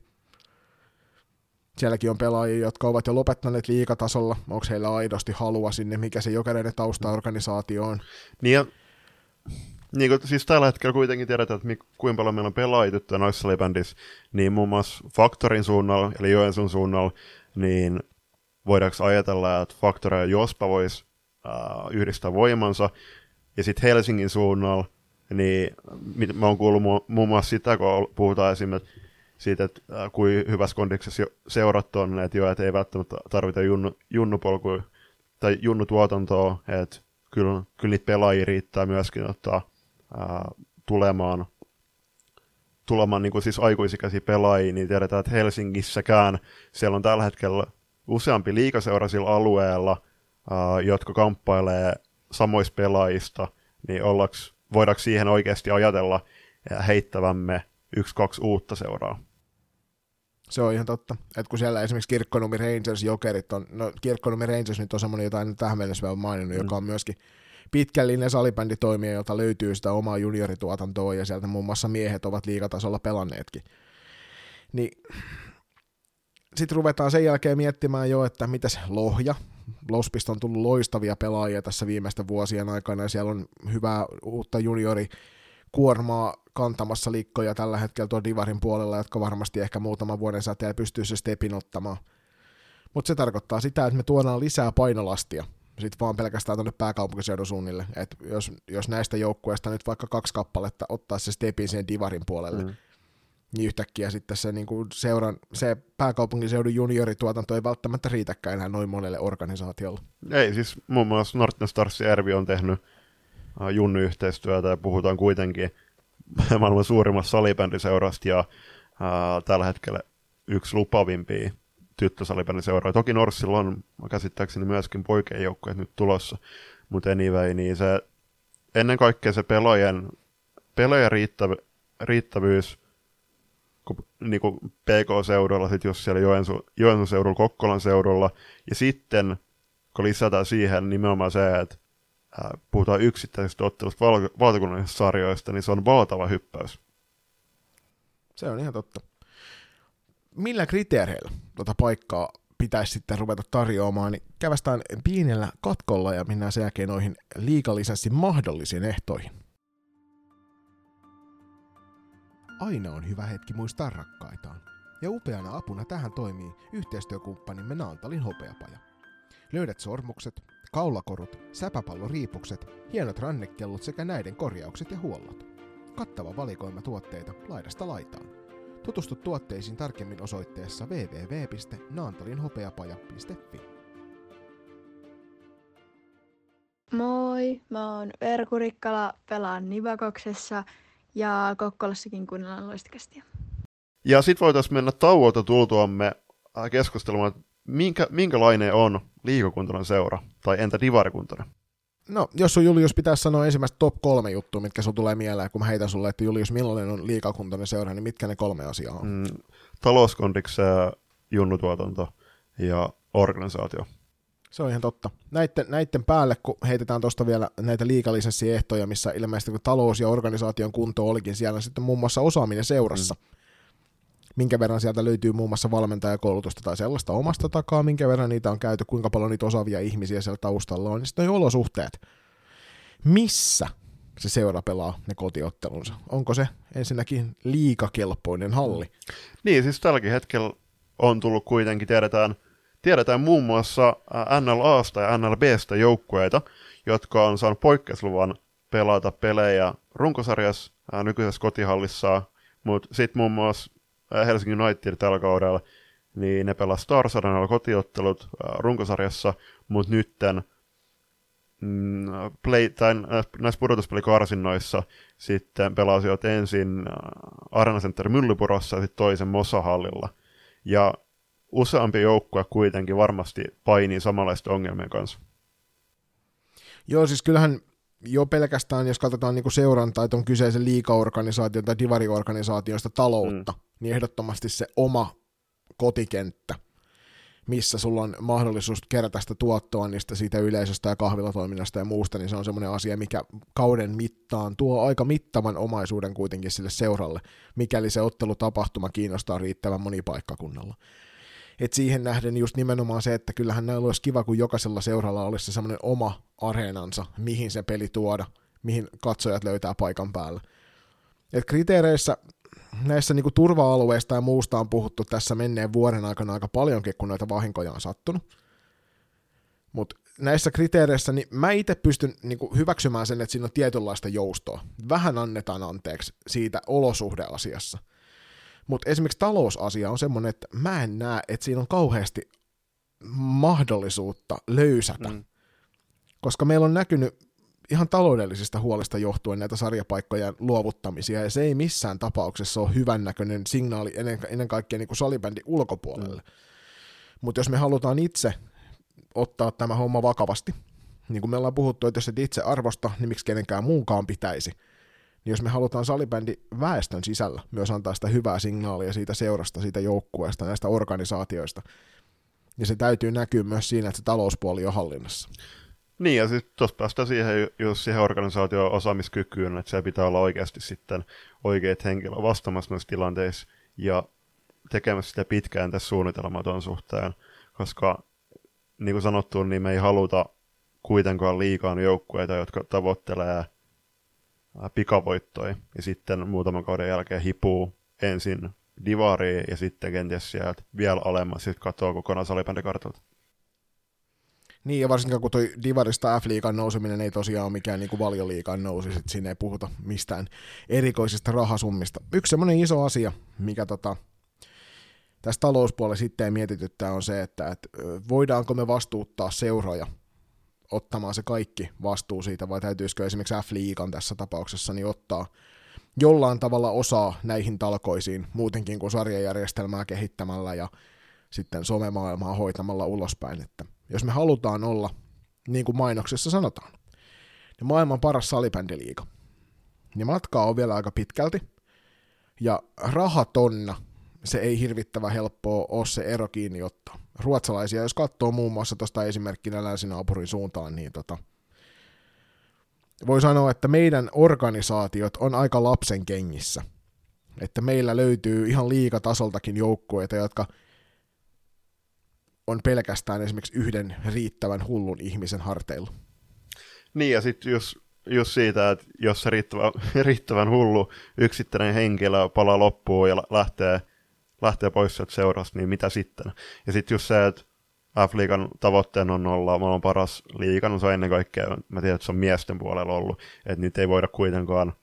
Sielläkin on pelaajia, jotka ovat jo lopettaneet liikatasolla. Onko heillä aidosti halua sinne, mikä se jokainen taustaorganisaatio on? Niin ja, niin kuin, siis tällä hetkellä kuitenkin tiedetään, että kuinka paljon meillä on pelaajia tyttöjä noissa niin muun muassa Faktorin suunnalla, eli Joensuun suunnalla, niin voidaanko ajatella, että Faktori ja Jospa voisi uh, yhdistää voimansa, ja sitten Helsingin suunnalla, niin mä oon kuullut mu- muun muassa sitä, kun puhutaan esimerkiksi siitä, että äh, kuin hyvässä kondiksessa seurat on, että jo, että ei välttämättä tarvita junnu, junnupolkuja tai junnutuotantoa, että kyllä, kyllä niitä pelaajia riittää myöskin ottaa ää, äh, tulemaan, tulemaan niin kuin siis aikuisikäisiä pelaajia, niin tiedetään, että Helsingissäkään siellä on tällä hetkellä useampi liikaseura sillä alueella, ää, äh, jotka kamppailee samoista pelaajista, niin ollaks, voidaanko siihen oikeasti ajatella heittävämme yksi, kaksi uutta seuraa? Se on ihan totta. Että kun siellä esimerkiksi Kirkkonumi Rangers, Jokerit on, no Kirkkonumi Rangers nyt on semmoinen, jota en tähän mennessä vielä maininnut, mm. joka on myöskin pitkällinen salibänditoimija, jota löytyy sitä omaa juniorituotantoa ja sieltä muun muassa miehet ovat liigatasolla pelanneetkin. Niin sitten ruvetaan sen jälkeen miettimään jo, että mitäs Lohja, Lospista on tullut loistavia pelaajia tässä viimeisten vuosien aikana, ja siellä on hyvää uutta juniori kuormaa kantamassa liikkoja tällä hetkellä tuon Divarin puolella, jotka varmasti ehkä muutaman vuoden säteellä pystyy se stepin ottamaan. Mutta se tarkoittaa sitä, että me tuodaan lisää painolastia sitten vaan pelkästään tuonne pääkaupunkiseudun suunnille. Et jos, jos näistä joukkueista nyt vaikka kaksi kappaletta ottaa se stepin sen Divarin puolelle, mm niin yhtäkkiä sitten se, niin kuin seuran, se pääkaupunkiseudun juniorituotanto ei välttämättä riitäkään enää noin monelle organisaatiolle. Ei, siis muun muassa Norten Stars Ervi on tehnyt junnu-yhteistyötä ja puhutaan kuitenkin maailman suurimmassa salibändiseurasta ja uh, tällä hetkellä yksi lupavimpia tyttösalibändiseuroja. Toki Norssilla on käsittääkseni myöskin poikien joukkoja nyt tulossa, mutta anyway, niin se ennen kaikkea se pelaajien, pelaajien riittävy, riittävyys – niin kuin PK-seudulla, sit jos siellä Joensu, Joensuun seudulla, Kokkolan seudulla, ja sitten kun lisätään siihen nimenomaan se, että ää, puhutaan yksittäisistä ottelusta val- valtakunnallisista sarjoista, niin se on valtava hyppäys. Se on ihan totta. Millä kriteereillä tuota paikkaa pitäisi sitten ruveta tarjoamaan, niin kävästään pienellä katkolla ja mennään sen jälkeen noihin liikalisenssin mahdollisiin ehtoihin. aina on hyvä hetki muistaa rakkaitaan. Ja upeana apuna tähän toimii yhteistyökumppanimme Naantalin hopeapaja. Löydät sormukset, kaulakorut, säpäpalloriipukset, hienot rannekellut sekä näiden korjaukset ja huollot. Kattava valikoima tuotteita laidasta laitaan. Tutustu tuotteisiin tarkemmin osoitteessa www.naantalinhopeapaja.fi. Moi, mä oon Verku Rikkala, pelaan Nivakoksessa ja Kokkolassakin kuunnellaan loistakästiä. Ja sitten voitaisiin mennä tauolta tultuamme äh, keskustelemaan, minkä, minkälainen on liikokuntainen seura, tai entä divarikuntainen? No, jos sun Julius pitäisi sanoa ensimmäistä top kolme juttua, mitkä sun tulee mieleen, kun mä heitän sulle, että Julius, millainen on liikakuntainen seura, niin mitkä ne kolme asiaa on? Mm, talouskondikseen, junnutuotanto ja organisaatio. Se on ihan totta. Näitten, näitten päälle, kun heitetään tuosta vielä näitä liikalisenssiehtoja, missä ilmeisesti kun talous ja organisaation kunto olikin siellä, sitten muun muassa osaaminen seurassa. Mm. Minkä verran sieltä löytyy muun muassa valmentajakoulutusta tai sellaista omasta takaa, minkä verran niitä on käyty, kuinka paljon niitä osaavia ihmisiä siellä taustalla on, niin sitten olosuhteet. Missä se seura pelaa ne kotiottelunsa? Onko se ensinnäkin liikakelpoinen halli? Niin, siis tälläkin hetkellä on tullut kuitenkin, tiedetään, tiedetään muun muassa NLAsta ja NLBstä joukkueita, jotka on saanut poikkeusluvan pelata pelejä runkosarjassa nykyisessä kotihallissa, mutta sitten muun muassa Helsingin United tällä kaudella, niin ne pelasivat Stars Arenalla kotiottelut runkosarjassa, mutta nytten mm, play, tai näissä pudotuspelikarsinnoissa sitten pelasivat ensin Arena Center Myllypurossa ja sitten toisen Mossahallilla. Ja useampi joukkue kuitenkin varmasti painii samanlaisten ongelmien kanssa. Joo, siis kyllähän jo pelkästään, jos katsotaan niin seuran tai tuon kyseisen liikaorganisaation tai divariorganisaatioista taloutta, mm. niin ehdottomasti se oma kotikenttä, missä sulla on mahdollisuus kerätä sitä tuottoa niistä siitä yleisöstä ja kahvilatoiminnasta ja muusta, niin se on semmoinen asia, mikä kauden mittaan tuo aika mittavan omaisuuden kuitenkin sille seuralle, mikäli se ottelutapahtuma kiinnostaa riittävän monipaikkakunnalla. Et siihen nähden just nimenomaan se, että kyllähän näillä olisi kiva, kun jokaisella seuralla olisi se semmoinen oma areenansa, mihin se peli tuoda, mihin katsojat löytää paikan päällä. Et kriteereissä näissä niinku turva-alueista ja muusta on puhuttu tässä menneen vuoden aikana aika paljonkin, kun näitä vahinkoja on sattunut. Mutta näissä kriteereissä niin mä itse pystyn niinku hyväksymään sen, että siinä on tietynlaista joustoa. Vähän annetaan anteeksi siitä olosuhdeasiassa – mutta esimerkiksi talousasia on semmoinen, että mä en näe, että siinä on kauheasti mahdollisuutta löysätä. Mm. Koska meillä on näkynyt ihan taloudellisista huolista johtuen näitä sarjapaikkojen luovuttamisia, ja se ei missään tapauksessa ole hyvännäköinen signaali ennen, ennen kaikkea niin kuin salibändin ulkopuolelle. Mm. Mutta jos me halutaan itse ottaa tämä homma vakavasti, niin kuin me ollaan puhuttu, että jos et itse arvosta, niin miksi kenenkään muunkaan pitäisi – niin jos me halutaan salibändi väestön sisällä myös antaa sitä hyvää signaalia siitä seurasta, siitä joukkueesta, näistä organisaatioista, niin se täytyy näkyä myös siinä, että se talouspuoli on hallinnassa. Niin, ja sitten tuossa päästään siihen, jos siihen organisaation osaamiskykyyn, että se pitää olla oikeasti sitten oikeat henkilö vastaamassa noissa tilanteissa ja tekemässä sitä pitkään tässä suunnitelmaa tuon suhteen, koska niin kuin sanottu, niin me ei haluta kuitenkaan liikaa joukkueita, jotka tavoittelee pikavoittoja ja sitten muutaman kauden jälkeen hipuu ensin divariin ja sitten kenties sieltä vielä alemmas, sitten katsoo kokonaan salibändikartalta. Niin, ja varsinkin kun toi Divarista F-liigan nouseminen ei tosiaan ole mikään niin valioliikan nousi, että siinä ei puhuta mistään erikoisista rahasummista. Yksi semmoinen iso asia, mikä tota, tässä talouspuolella sitten mietityttää on se, että, että voidaanko me vastuuttaa seuroja ottamaan se kaikki vastuu siitä, vai täytyisikö esimerkiksi F-liigan tässä tapauksessa niin ottaa jollain tavalla osaa näihin talkoisiin muutenkin kuin sarjajärjestelmää kehittämällä ja sitten somemaailmaa hoitamalla ulospäin, että jos me halutaan olla, niin kuin mainoksessa sanotaan, niin maailman paras salibändiliiga, niin matkaa on vielä aika pitkälti, ja rahatonna se ei hirvittävä helppoa ole se ero kiinni ottaa ruotsalaisia, jos katsoo muun muassa tuosta esimerkkinä länsinaapurin suuntaan, niin tota, voi sanoa, että meidän organisaatiot on aika lapsen kengissä. Että meillä löytyy ihan liikatasoltakin joukkueita, jotka on pelkästään esimerkiksi yhden riittävän hullun ihmisen harteilla. Niin, ja sitten jos just siitä, että jos se riittävän, riittävän hullu yksittäinen henkilö palaa loppuun ja lähtee, lähtee pois sieltä seurasta, niin mitä sitten? Ja sitten just se, että F-liigan tavoitteena on olla maailman paras liiga, no se on ennen kaikkea, mä tiedän, että se on miesten puolella ollut, että nyt ei voida kuitenkaan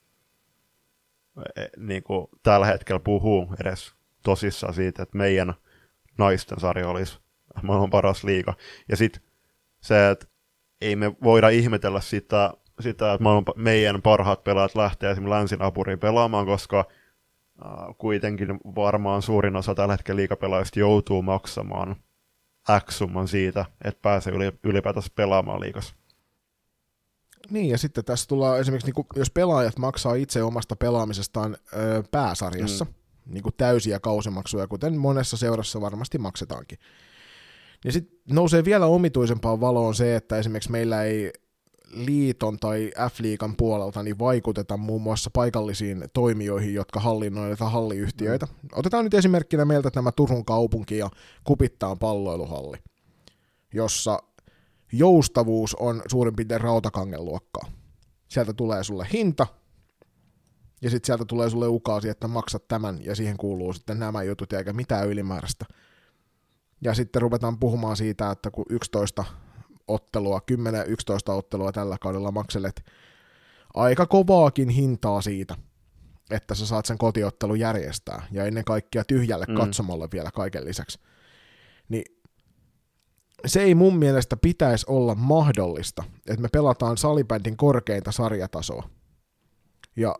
e, niin kuin tällä hetkellä puhua edes tosissaan siitä, että meidän naisten sarja olisi maailman paras liiga. Ja sitten se, että ei me voida ihmetellä sitä, sitä että meidän parhaat pelaajat lähtee esimerkiksi länsinapuriin pelaamaan, koska kuitenkin varmaan suurin osa tällä hetkellä liikapelaajista joutuu maksamaan X-summan siitä, että pääsee ylipäätänsä pelaamaan liikassa. Niin, ja sitten tässä tullaan esimerkiksi, niin kuin, jos pelaajat maksaa itse omasta pelaamisestaan ö, pääsarjassa, mm. niin kuin täysiä kausimaksuja, kuten monessa seurassa varmasti maksetaankin, niin sitten nousee vielä omituisempaan valoon se, että esimerkiksi meillä ei liiton tai F-liikan puolelta niin vaikuteta muun muassa paikallisiin toimijoihin, jotka hallinnoivat halliyhtiöitä. Mm. Otetaan nyt esimerkkinä meiltä nämä Turun kaupunki ja Kupittaan palloiluhalli, jossa joustavuus on suurin piirtein rautakangen luokkaa. Sieltä tulee sulle hinta, ja sitten sieltä tulee sulle ukaasi, että maksat tämän, ja siihen kuuluu sitten nämä jutut, eikä mitään ylimääräistä. Ja sitten ruvetaan puhumaan siitä, että kun 11 ottelua, 10-11 ottelua tällä kaudella makselet aika kovaakin hintaa siitä, että sä saat sen kotiottelun järjestää, ja ennen kaikkea tyhjälle mm. katsomolle vielä kaiken lisäksi. Niin se ei mun mielestä pitäisi olla mahdollista, että me pelataan salibändin korkeinta sarjatasoa. Ja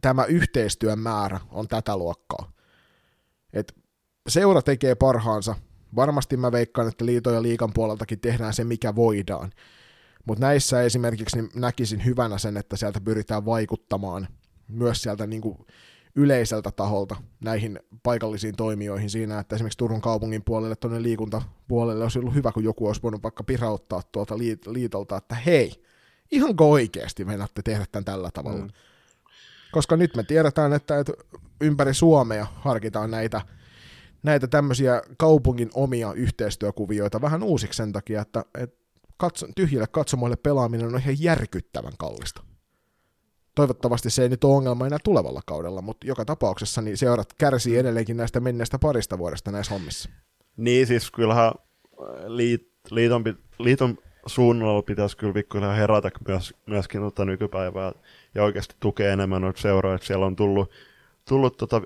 tämä yhteistyön määrä on tätä luokkaa. Et seura tekee parhaansa, Varmasti mä veikkaan, että liito ja liikan puoleltakin tehdään se, mikä voidaan. Mutta näissä esimerkiksi niin näkisin hyvänä sen, että sieltä pyritään vaikuttamaan myös sieltä niin kuin yleiseltä taholta näihin paikallisiin toimijoihin siinä, että esimerkiksi Turun kaupungin puolelle, tuonne liikuntapuolelle olisi ollut hyvä, kun joku olisi voinut vaikka pirauttaa tuolta liitolta, että hei, ihanko oikeasti meinaatte tehdä tämän tällä tavalla? Mm. Koska nyt me tiedetään, että, että ympäri Suomea harkitaan näitä näitä tämmöisiä kaupungin omia yhteistyökuvioita vähän uusiksi sen takia, että, että katso, tyhjille katsomoille pelaaminen on ihan järkyttävän kallista. Toivottavasti se ei nyt ole ongelma enää tulevalla kaudella, mutta joka tapauksessa niin seurat kärsii edelleenkin näistä menneistä parista vuodesta näissä hommissa. Niin, siis kyllähän liit, liiton, liiton suunnalla pitäisi kyllä pikkuhiljaa herätä myös, myöskin tota nykypäivää ja oikeasti tukea enemmän noita seuroja, siellä on tullut, tullut tota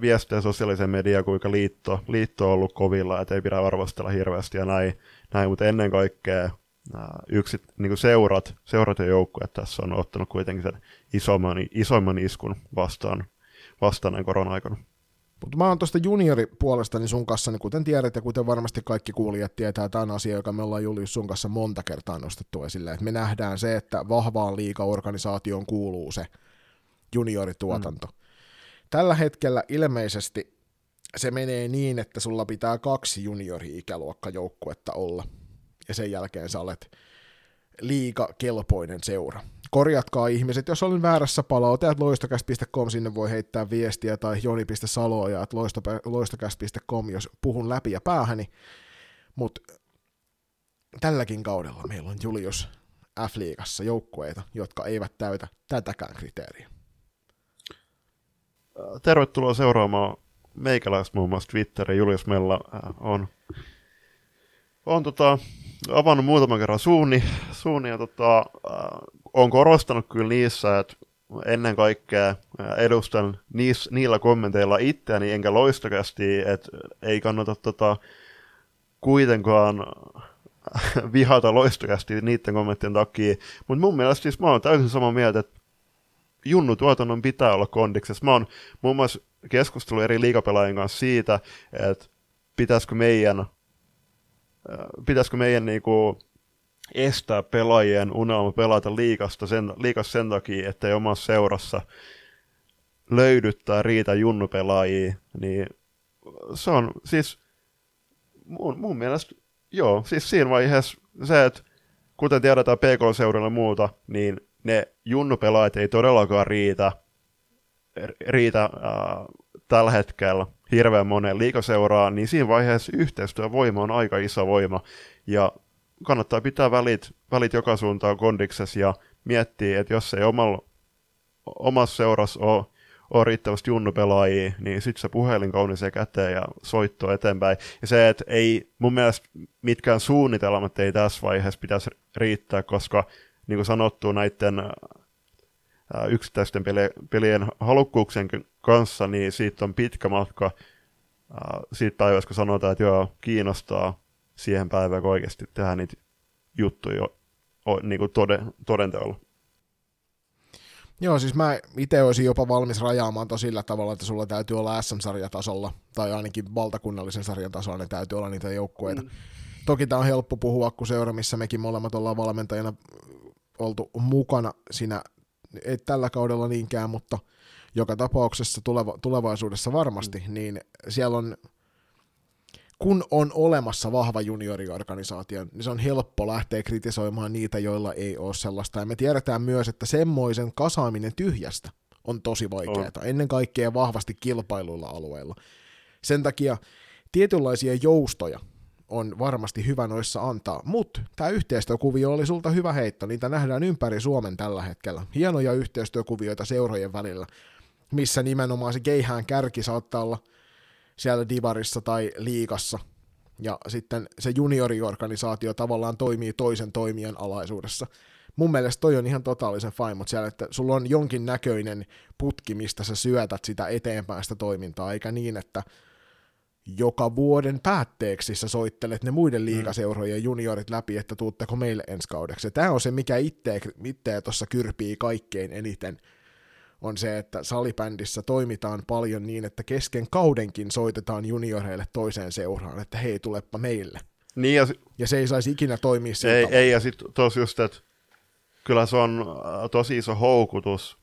viestejä sosiaaliseen mediaan, kuinka liitto, liitto on ollut kovilla, että ei pidä arvostella hirveästi ja näin, näin mutta ennen kaikkea yksit, niin kuin seurat, seurat ja joukkueet tässä on ottanut kuitenkin sen isomman, isomman iskun vastaan, vastaan näin korona-aikana. Mutta mä oon tuosta junioripuolestani sun kanssa, niin kuten tiedät ja kuten varmasti kaikki kuulijat tietää, tämä on asia, joka me ollaan Julius sun kanssa monta kertaa nostettu esille, että me nähdään se, että vahvaan liikaorganisaatioon kuuluu se juniorituotanto. Mm. Tällä hetkellä ilmeisesti se menee niin, että sulla pitää kaksi juniori-ikäluokkajoukkuetta olla, ja sen jälkeen sä olet liika kelpoinen seura. Korjatkaa ihmiset, jos olen väärässä palautajat loistokäst.com, sinne voi heittää viestiä, tai joni.saloja, että loistokäst.com, jos puhun läpi ja päähäni, mutta tälläkin kaudella meillä on Julius F-liigassa joukkueita, jotka eivät täytä tätäkään kriteeriä tervetuloa seuraamaan meikäläistä muun muassa Twitterin. Julius Mella äh, on, on tota, avannut muutaman kerran suuni, suuni ja tota, äh, on korostanut kyllä niissä, että ennen kaikkea äh, edustan niis, niillä kommenteilla itseäni, enkä loistakästi, että ei kannata tota, kuitenkaan vihata loistakästi niiden kommenttien takia. Mutta mun mielestä siis mä oon täysin samaa mieltä, että junnutuotannon pitää olla kondiksessa. Mä oon muun muassa keskustellut eri liikapelaajien kanssa siitä, että pitäisikö meidän, äh, pitäisikö meidän niinku estää pelaajien unelma pelata liikasta sen, liikasta sen takia, että ei omassa seurassa löydyttää riitä junnupelaajia, niin se on siis mun, mun mielestä, joo, siis siinä vaiheessa se, että kuten tiedetään PK-seurilla muuta, niin ne junnupelaajat ei todellakaan riitä, riitä äh, tällä hetkellä hirveän monen liikaseuraa, niin siinä vaiheessa yhteistyövoima on aika iso voima, ja kannattaa pitää välit, välit joka suuntaan kondiksessa, ja miettii, että jos ei omalla, omassa seurassa ole, ole riittävästi junnupelaajia, niin sitten se puhelin kauniseen käteen ja soitto eteenpäin. Ja se, että ei mun mielestä mitkään suunnitelmat ei tässä vaiheessa pitäisi riittää, koska niin kuin sanottu näiden yksittäisten pelien halukkuuksien kanssa, niin siitä on pitkä matka siitä päivästä, kun sanotaan, että joo, kiinnostaa siihen päivään, kun oikeasti tehdään niitä juttuja niin kuin toden, todenteolla. Joo, siis mä itse olisin jopa valmis rajaamaan to sillä tavalla, että sulla täytyy olla SM-sarjatasolla, tai ainakin valtakunnallisen sarjan tasolla, niin täytyy olla niitä joukkueita. Mm. Toki tämä on helppo puhua, kun seura, missä mekin molemmat ollaan valmentajana oltu mukana siinä, ei tällä kaudella niinkään, mutta joka tapauksessa tuleva, tulevaisuudessa varmasti, mm. niin siellä on kun on olemassa vahva junioriorganisaatio, niin se on helppo lähteä kritisoimaan niitä, joilla ei ole sellaista. Ja me tiedetään myös, että semmoisen kasaaminen tyhjästä on tosi vaikeaa, oh. ennen kaikkea vahvasti kilpailuilla alueilla. Sen takia tietynlaisia joustoja on varmasti hyvä noissa antaa, mutta tämä yhteistyökuvio oli sulta hyvä heitto, niitä nähdään ympäri Suomen tällä hetkellä. Hienoja yhteistyökuvioita seurojen välillä, missä nimenomaan se keihään kärki saattaa olla – siellä divarissa tai liikassa, ja sitten se junioriorganisaatio tavallaan toimii toisen toimijan alaisuudessa. Mun mielestä toi on ihan totaalisen fine, mutta siellä, että sulla on jonkin näköinen putki, mistä sä syötät sitä eteenpäin sitä toimintaa, eikä niin, että joka vuoden päätteeksi sä soittelet ne muiden mm. liikaseurojen juniorit läpi, että tuutteko meille ensi kaudeksi. Tämä on se, mikä itse tuossa kyrpii kaikkein eniten – on se, että salibändissä toimitaan paljon niin, että kesken kaudenkin soitetaan junioreille toiseen seuraan, että hei, tulepa meille. Niin ja, ja se ei saisi ikinä toimia sillä ei, ei, ja sitten tos just, että kyllä se on äh, tosi iso houkutus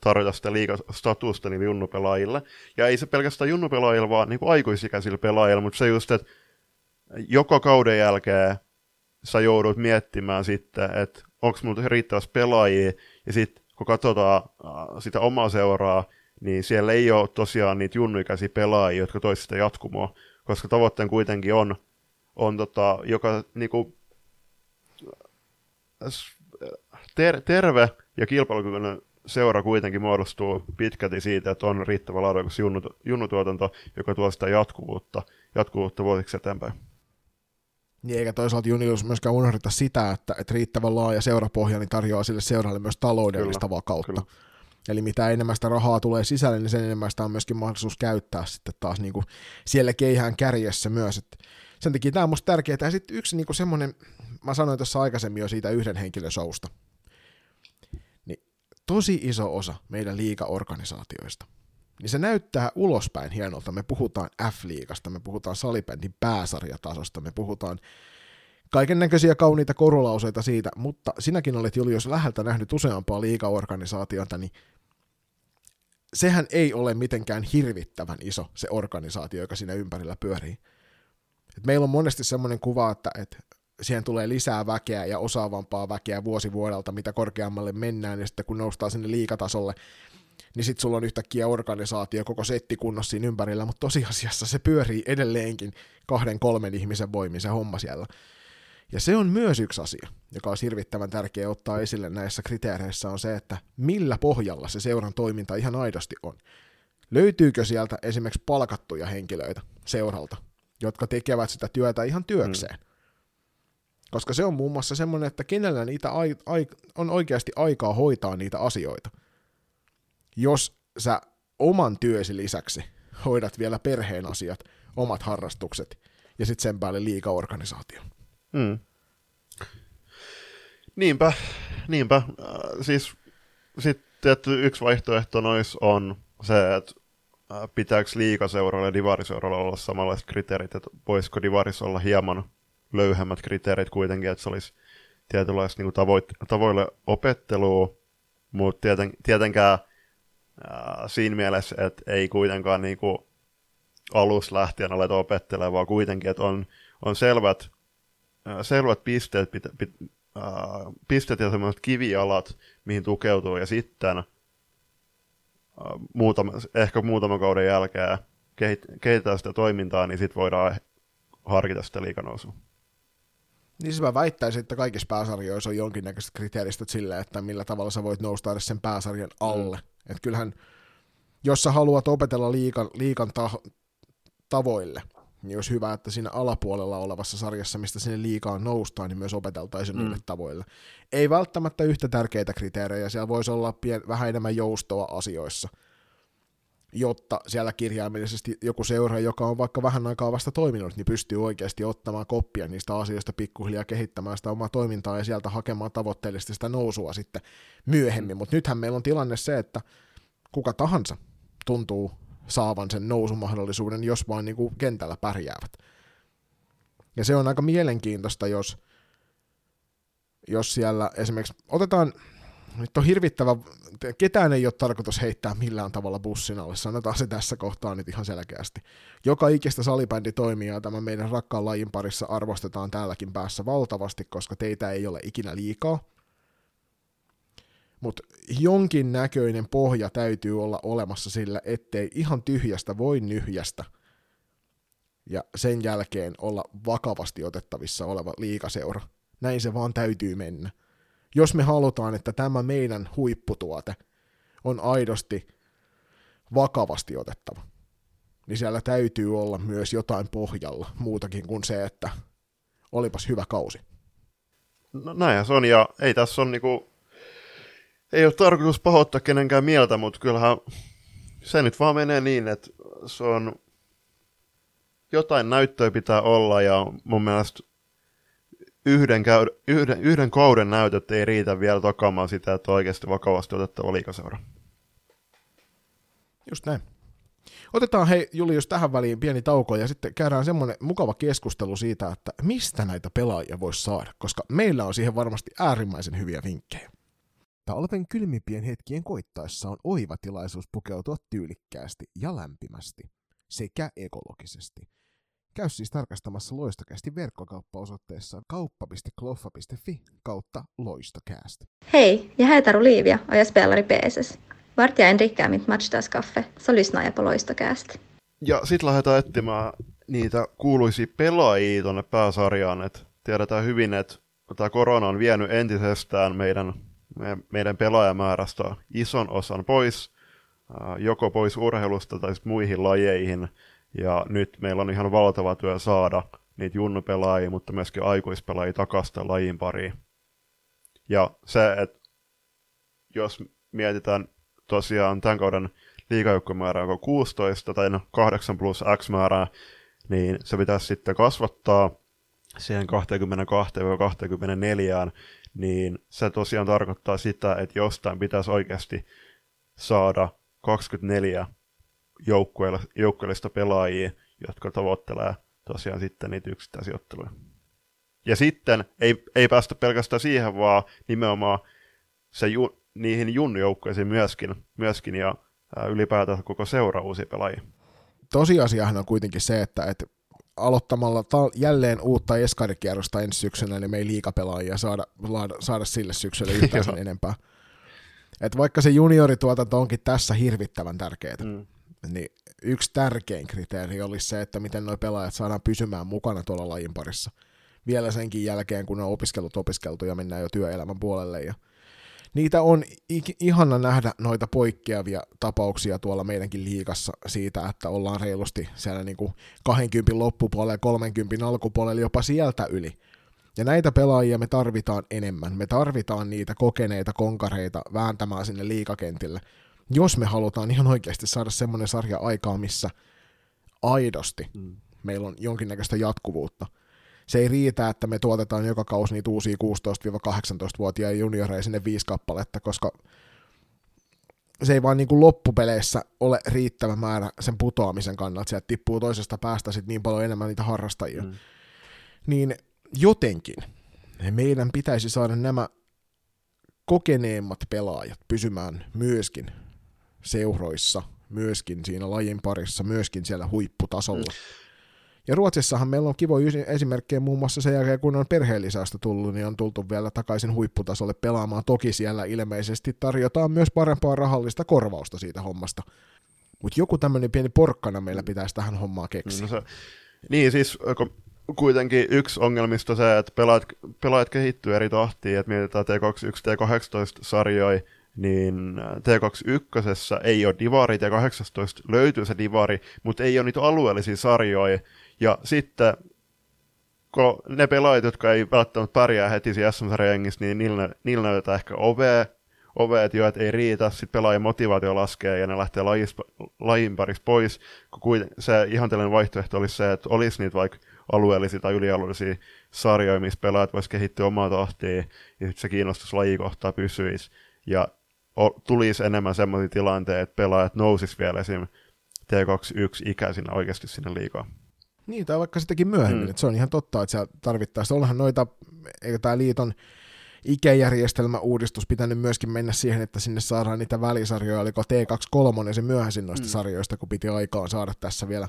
tarjota sitä liikastatusta niin junnupelaajille. Ja ei se pelkästään junnupelaajille, vaan niin kuin pelaajille, mutta se just, että joka kauden jälkeen sä joudut miettimään sitten, että onko mulla riittävästi pelaajia, ja sitten kun katsotaan sitä omaa seuraa, niin siellä ei ole tosiaan niitä junnuikäisiä pelaajia, jotka toisivat sitä jatkumoa, koska tavoitteen kuitenkin on, on tota, joka niinku, ter- terve ja kilpailukykyinen seura kuitenkin muodostuu pitkälti siitä, että on riittävä laadukas junnutuotanto, joka tuo sitä jatkuvuutta, jatkuvuutta vuosiksi eteenpäin. Niin eikä toisaalta juniors myöskään unohdeta sitä, että, että riittävän laaja seurapohja niin tarjoaa sille seuralle myös taloudellista kyllä, vakautta. Kyllä. Eli mitä enemmän sitä rahaa tulee sisälle, niin sen enemmän sitä on myöskin mahdollisuus käyttää sitten taas niin kuin siellä keihään kärjessä myös. Et sen takia tämä on musta tärkeää. Ja sitten yksi niin semmoinen, mä sanoin tuossa aikaisemmin jo siitä yhden henkilön showsta, tosi iso osa meidän liigaorganisaatioista – niin se näyttää ulospäin hienolta. Me puhutaan F-liigasta, me puhutaan salibändin pääsarjatasosta, me puhutaan kaiken näköisiä kauniita korulauseita siitä, mutta sinäkin olet Julius läheltä nähnyt useampaa liigaorganisaatiota, niin sehän ei ole mitenkään hirvittävän iso se organisaatio, joka siinä ympärillä pyörii. Et meillä on monesti semmoinen kuva, että, että siihen tulee lisää väkeä ja osaavampaa väkeä vuosi vuodelta, mitä korkeammalle mennään, ja sitten kun noustaan sinne liikatasolle, niin sitten sulla on yhtäkkiä organisaatio, koko setti kunnossa siinä ympärillä, mutta tosiasiassa se pyörii edelleenkin kahden kolmen ihmisen voimin se homma siellä. Ja se on myös yksi asia, joka on hirvittävän tärkeä ottaa esille näissä kriteereissä, on se, että millä pohjalla se seuran toiminta ihan aidosti on. Löytyykö sieltä esimerkiksi palkattuja henkilöitä seuralta, jotka tekevät sitä työtä ihan työkseen? Mm. Koska se on muun muassa semmoinen, että kenellä niitä ai- ai- on oikeasti aikaa hoitaa niitä asioita jos sä oman työsi lisäksi hoidat vielä perheen asiat, omat harrastukset ja sitten sen päälle liikaorganisaatio. Mm. Niinpä, niinpä. Äh, siis sitten yksi vaihtoehto nois on se, että äh, pitääkö liikaseuralla ja divariseuralla olla samanlaiset kriteerit, että voisiko divaris olla hieman löyhemmät kriteerit kuitenkin, että se olisi tietynlaista niin tavoit- tavoille opettelua, mutta tieten, tietenkään Ää, siinä mielessä, että ei kuitenkaan niin kuin alus lähtien aleta opettelemaan, vaan kuitenkin, että on, on selvät, selvät pisteet, pit, pit, ää, pisteet ja sellaiset kivialat, mihin tukeutuu, ja sitten ää, muutama, ehkä muutaman kauden jälkeen kehit, kehitetään sitä toimintaa, niin sitten voidaan harkita sitä liikanousua. Niin siis mä väittäisin, että kaikissa pääsarjoissa on jonkinnäköiset kriteeristöt sille, että millä tavalla sä voit nousta edes sen pääsarjan alle. Mm. Että kyllähän, jos sä haluat opetella liikan, liikan ta- tavoille, niin olisi hyvä, että siinä alapuolella olevassa sarjassa, mistä sinne liikaan noustaan, niin myös opeteltaisiin mm. niille tavoille. Ei välttämättä yhtä tärkeitä kriteerejä, siellä voisi olla pien, vähän enemmän joustoa asioissa, jotta siellä kirjaimellisesti joku seura, joka on vaikka vähän aikaa vasta toiminut, niin pystyy oikeasti ottamaan koppia niistä asioista pikkuhiljaa kehittämään sitä omaa toimintaa ja sieltä hakemaan tavoitteellisesti sitä nousua sitten myöhemmin. Mm. Mutta nythän meillä on tilanne se, että kuka tahansa tuntuu saavan sen nousumahdollisuuden, jos vaan niin kuin kentällä pärjäävät. Ja se on aika mielenkiintoista, jos, jos siellä esimerkiksi otetaan, nyt on hirvittävä, ketään ei ole tarkoitus heittää millään tavalla bussin alle, sanotaan se tässä kohtaa nyt ihan selkeästi. Joka ikistä toimijaa tämän meidän rakkaan lajin parissa arvostetaan täälläkin päässä valtavasti, koska teitä ei ole ikinä liikaa mutta jonkin näköinen pohja täytyy olla olemassa sillä, ettei ihan tyhjästä voi nyhjästä ja sen jälkeen olla vakavasti otettavissa oleva liikaseura. Näin se vaan täytyy mennä. Jos me halutaan, että tämä meidän huipputuote on aidosti vakavasti otettava, niin siellä täytyy olla myös jotain pohjalla, muutakin kuin se, että olipas hyvä kausi. No näinhän se on, ja ei tässä on niinku ei ole tarkoitus pahoittaa kenenkään mieltä, mutta kyllähän se nyt vaan menee niin, että se on jotain näyttöä pitää olla ja mun mielestä yhden, käy, yhden, yhden kauden näytöt ei riitä vielä takaamaan sitä, että oikeasti vakavasti otettava liikaseura. Just näin. Otetaan hei Julius tähän väliin pieni tauko ja sitten käydään semmoinen mukava keskustelu siitä, että mistä näitä pelaajia voisi saada, koska meillä on siihen varmasti äärimmäisen hyviä vinkkejä. Talven kylmimpien hetkien koittaessa on oiva tilaisuus pukeutua tyylikkäästi ja lämpimästi sekä ekologisesti. Käy siis tarkastamassa Loistokästi verkkokauppaosoitteessa kauppa.kloffa.fi kautta loistokääst. Hej, jag heter Olivia och jag spelar i PSS. Vart jag än dricker mitt matchdagskaffe så lyssnar jag på. Ja sit lähdetään etsimään niitä kuuluisia pelaajia tuonne pääsarjaan, että tiedetään hyvin, että tämä korona on vienyt entisestään meidän meidän pelaajamäärästä ison osan pois, joko pois urheilusta tai muihin lajeihin, ja nyt meillä on ihan valtava työ saada niitä junnupelaajia, mutta myöskin aikuispelaajia takaisin lajin pariin. Ja se, että jos mietitään tosiaan tämän kauden liikajoukkomäärä onko 16 tai no 8 plus X määrää, niin se pitäisi sitten kasvattaa siihen 22-24, niin se tosiaan tarkoittaa sitä, että jostain pitäisi oikeasti saada 24 joukkueellista pelaajia, jotka tavoittelee tosiaan sitten niitä yksittäisiä otteluja. Ja sitten ei, ei päästä pelkästään siihen, vaan nimenomaan se ju, niihin junnujoukkueisiin myöskin, myöskin ja ää, ylipäätään koko seura uusia pelaajia. Tosiasiahan on kuitenkin se, että, että aloittamalla ta- jälleen uutta eskarikierrosta ensi syksynä, niin me ei liikapelaajia saada, saada, saada sille syksylle yhtään sen enempää. Et vaikka se juniorituotanto onkin tässä hirvittävän tärkeää, mm. Niin yksi tärkein kriteeri olisi se, että miten nuo pelaajat saadaan pysymään mukana tuolla lajin parissa. Vielä senkin jälkeen, kun on opiskellut opiskeltu ja mennään jo työelämän puolelle ja niitä on ihana nähdä noita poikkeavia tapauksia tuolla meidänkin liikassa siitä, että ollaan reilusti siellä niin kuin 20 loppupuolella ja 30 alkupuolella jopa sieltä yli. Ja näitä pelaajia me tarvitaan enemmän. Me tarvitaan niitä kokeneita konkareita vääntämään sinne liikakentille, jos me halutaan ihan oikeasti saada semmoinen sarja aikaa, missä aidosti mm. meillä on jonkinnäköistä jatkuvuutta – se ei riitä, että me tuotetaan joka kausi niitä uusia 16-18-vuotiaita junioreja sinne viisi kappaletta, koska se ei vaan niin kuin loppupeleissä ole riittävä määrä sen putoamisen kannalta. Sieltä tippuu toisesta päästä sit niin paljon enemmän niitä harrastajia. Mm. Niin jotenkin meidän pitäisi saada nämä kokeneemmat pelaajat pysymään myöskin seuroissa, myöskin siinä lajin parissa, myöskin siellä huipputasolla. Mm. Ja Ruotsissahan meillä on kivoja esimerkkejä muun muassa sen jälkeen, kun on perheellisästä tullut, niin on tultu vielä takaisin huipputasolle pelaamaan. Toki siellä ilmeisesti tarjotaan myös parempaa rahallista korvausta siitä hommasta. Mutta joku tämmöinen pieni porkkana meillä pitäisi tähän hommaan keksiä. No se, niin siis, kuitenkin yksi ongelmista se, että pelaajat, pelaajat kehittyy eri tahtiin, että mietitään T21, T18-sarjoja, niin T21 ei ole divari, T18 löytyy se divari, mutta ei ole niitä alueellisia sarjoja, ja sitten kun ne pelaajat, jotka ei välttämättä pärjää heti siinä SM-sarjajengissä, niin niillä, niillä näytetään ehkä ovea, oveet jo, että ei riitä, sitten pelaajan motivaatio laskee ja ne lähtee lajis, lajin parissa pois, kun se ihanteellinen vaihtoehto olisi se, että olisi niitä vaikka alueellisia tai ylialueellisia sarjoja, missä pelaajat voisivat kehittyä omaa tahtiin ja sitten se kiinnostus lajikohtaa pysyisi ja tulisi enemmän sellaisia tilanteita, että pelaajat nousis vielä esim. T21-ikäisinä oikeasti sinne liikaa. Niin, tai vaikka sittenkin myöhemmin, mm. että se on ihan totta, että siellä tarvittaisiin. Onhan noita, eikö tämä liiton ikäjärjestelmäuudistus pitänyt myöskin mennä siihen, että sinne saadaan niitä välisarjoja, oliko T23 se myöhäisin noista mm. sarjoista, kun piti aikaan saada tässä vielä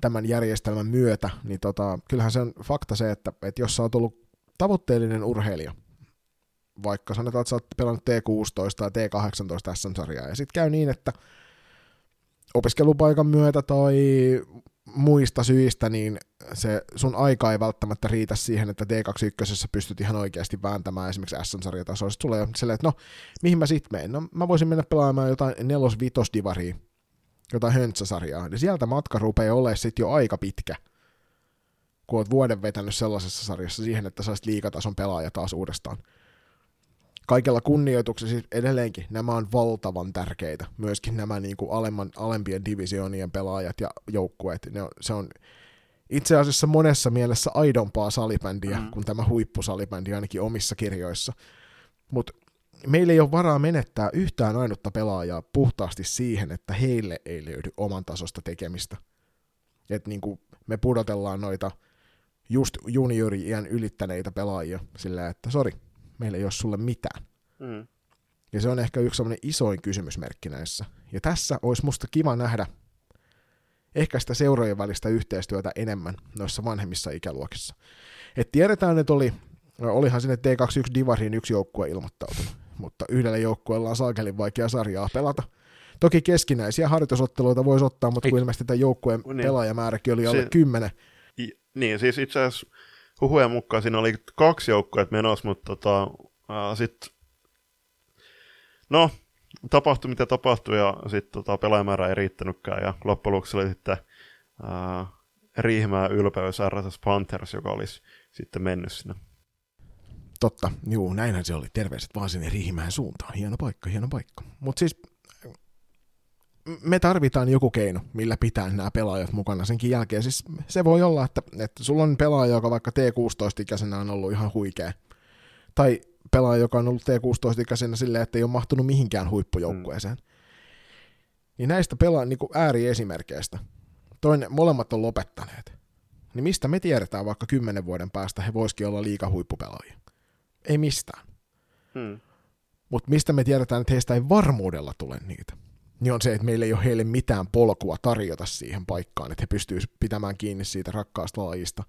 tämän järjestelmän myötä, niin tota, kyllähän se on fakta se, että, että jos sä oot ollut tavoitteellinen urheilija, vaikka sanotaan, että sä oot pelannut T16 tai T18 SM-sarjaa, ja sitten käy niin, että opiskelupaikan myötä tai muista syistä, niin se sun aika ei välttämättä riitä siihen, että D21 pystyt ihan oikeasti vääntämään esimerkiksi S-sarjatasoa. Sitten tulee silleen, että no, mihin mä sit menen? No, mä voisin mennä pelaamaan jotain nelos vitos divaria, jotain höntsäsarjaa. Ja sieltä matka rupeaa olemaan sitten jo aika pitkä, kun oot vuoden vetänyt sellaisessa sarjassa siihen, että saisit liikatason pelaaja taas uudestaan kaikella kunnioituksella siis edelleenkin nämä on valtavan tärkeitä. Myöskin nämä niin kuin alemman, alempien divisioonien pelaajat ja joukkueet. Ne on, se on itse asiassa monessa mielessä aidompaa salibändiä mm. kuin tämä huippusalibändi ainakin omissa kirjoissa. Mutta meillä ei ole varaa menettää yhtään ainutta pelaajaa puhtaasti siihen, että heille ei löydy oman tasosta tekemistä. Että niin me pudotellaan noita just juniori-iän ylittäneitä pelaajia sillä, että sori, meillä ei ole sulle mitään. Mm. Ja se on ehkä yksi sellainen isoin kysymysmerkki näissä. Ja tässä olisi musta kiva nähdä ehkä sitä seurojen välistä yhteistyötä enemmän noissa vanhemmissa ikäluokissa. Et tiedetään, että oli, olihan sinne T21 Divariin yksi joukkue ilmoittautunut, mutta yhdellä joukkueella on saakelin vaikea sarjaa pelata. Toki keskinäisiä harjoitusotteluita voisi ottaa, mutta kun ilmeisesti tämän joukkueen niin. pelaajamääräkin oli alle kymmenen. Niin, siis itse asiassa huhujen mukaan siinä oli kaksi joukkoa menossa, mutta tota, sitten no, tapahtui mitä tapahtui ja sitten tota, pelaajamäärä ei riittänytkään ja loppujen lopuksi oli sitten ää, Riihmää ylpeys RSS Panthers, joka olisi sitten mennyt sinne. Totta, juu, näinhän se oli. Terveiset vaan sinne Riihimään suuntaan. Hieno paikka, hieno paikka. Mutta siis me tarvitaan joku keino, millä pitää nämä pelaajat mukana senkin jälkeen. Siis se voi olla, että, että sulla on pelaaja, joka vaikka T16-ikäisenä on ollut ihan huikea. Tai pelaaja, joka on ollut T16-ikäisenä silleen, että ei ole mahtunut mihinkään huippujoukkueeseen. Mm. Niin näistä pelaa niin ääriesimerkkeistä. Toinen, molemmat on lopettaneet. Niin mistä me tiedetään vaikka kymmenen vuoden päästä he voisikin olla liika huippupelaajia? Ei mistään. Hmm. Mutta mistä me tiedetään, että heistä ei varmuudella tule niitä? Niin on se, että meillä ei ole heille mitään polkua tarjota siihen paikkaan, että he pystyisivät pitämään kiinni siitä rakkaasta lajista,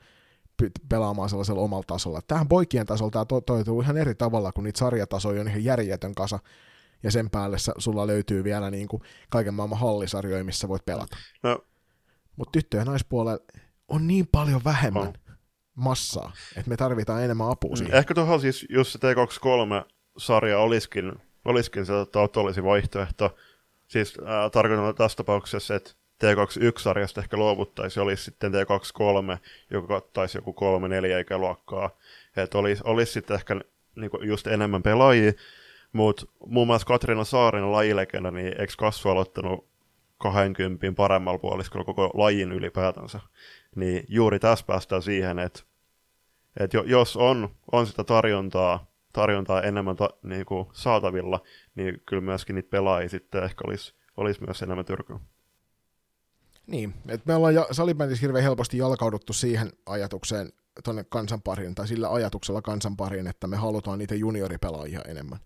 pelaamaan sellaisella omalla tasolla. Tähän poikien tasolla tämä to- toituu ihan eri tavalla, kun niitä sarjatasoja on ihan järjetön kasa, ja sen päälle sulla löytyy vielä niin kuin kaiken maailman hallisarjoja, missä voit pelata. No. Mutta tyttö- ja naispuolella on niin paljon vähemmän no. massaa, että me tarvitaan enemmän apua mm. siihen. Ehkä tuohon siis, jos se T23-sarja olisikin, olisikin se olisi vaihtoehto, Siis äh, tarkoitan tässä tapauksessa, että T21-sarjasta ehkä luovuttaisiin, olisi sitten T23, joka kattaisi joku 3-4 ikäluokkaa. Että olisi, olisi sitten ehkä niin just enemmän pelaajia, mutta muun muassa Katriina Saaren lajilegenda, niin eikö kasvu aloittanut 20 paremmalla puoliskolla koko lajin ylipäätänsä. Niin juuri tässä päästään siihen, että, että jos on, on sitä tarjontaa, tarjontaa enemmän ta, niin kuin saatavilla, niin kyllä myöskin niitä pelaajia sitten ehkä olisi, olisi myös enemmän tyrkyä. Niin, että me ollaan salibändissä hirveän helposti jalkauduttu siihen ajatukseen tuonne kansanpariin, tai sillä ajatuksella kansanpariin, että me halutaan niitä junioripelaajia enemmän.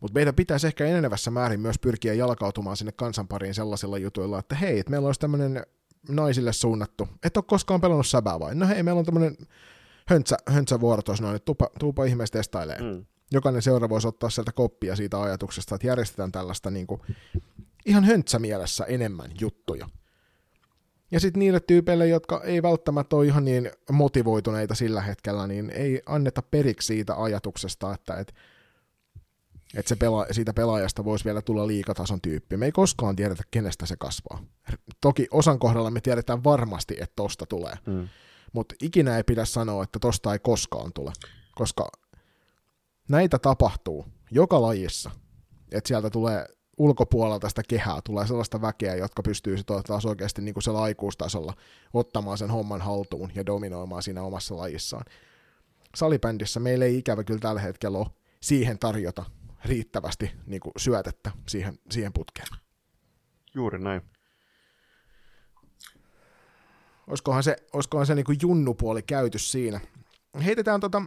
Mutta meidän pitäisi ehkä enenevässä määrin myös pyrkiä jalkautumaan sinne kansanpariin sellaisilla jutuilla, että hei, että meillä olisi tämmöinen naisille suunnattu, et ole koskaan pelannut säbää vai? No hei, meillä on tämmöinen höntsä, höntsä vuoro tuossa noin, että tuupa, tuupa ihmeessä testailee. Mm jokainen seura voisi ottaa sieltä koppia siitä ajatuksesta, että järjestetään tällaista niin kuin, ihan mielessä enemmän juttuja. Ja sitten niille tyypeille, jotka ei välttämättä ole ihan niin motivoituneita sillä hetkellä, niin ei anneta periksi siitä ajatuksesta, että et, et se pela- siitä pelaajasta voisi vielä tulla liikatason tyyppi. Me ei koskaan tiedetä, kenestä se kasvaa. Toki osan kohdalla me tiedetään varmasti, että tosta tulee. Mm. Mutta ikinä ei pidä sanoa, että tosta ei koskaan tule, koska näitä tapahtuu joka lajissa, että sieltä tulee ulkopuolelta sitä kehää, tulee sellaista väkeä, jotka pystyy sitten taas oikeasti niin kuin siellä aikuistasolla ottamaan sen homman haltuun ja dominoimaan siinä omassa lajissaan. Salibändissä meillä ei ikävä kyllä tällä hetkellä ole siihen tarjota riittävästi niin kuin syötettä siihen, siihen putkeen. Juuri näin. Olisikohan se, olisikohan se niin kuin junnupuoli käyty siinä. Heitetään tota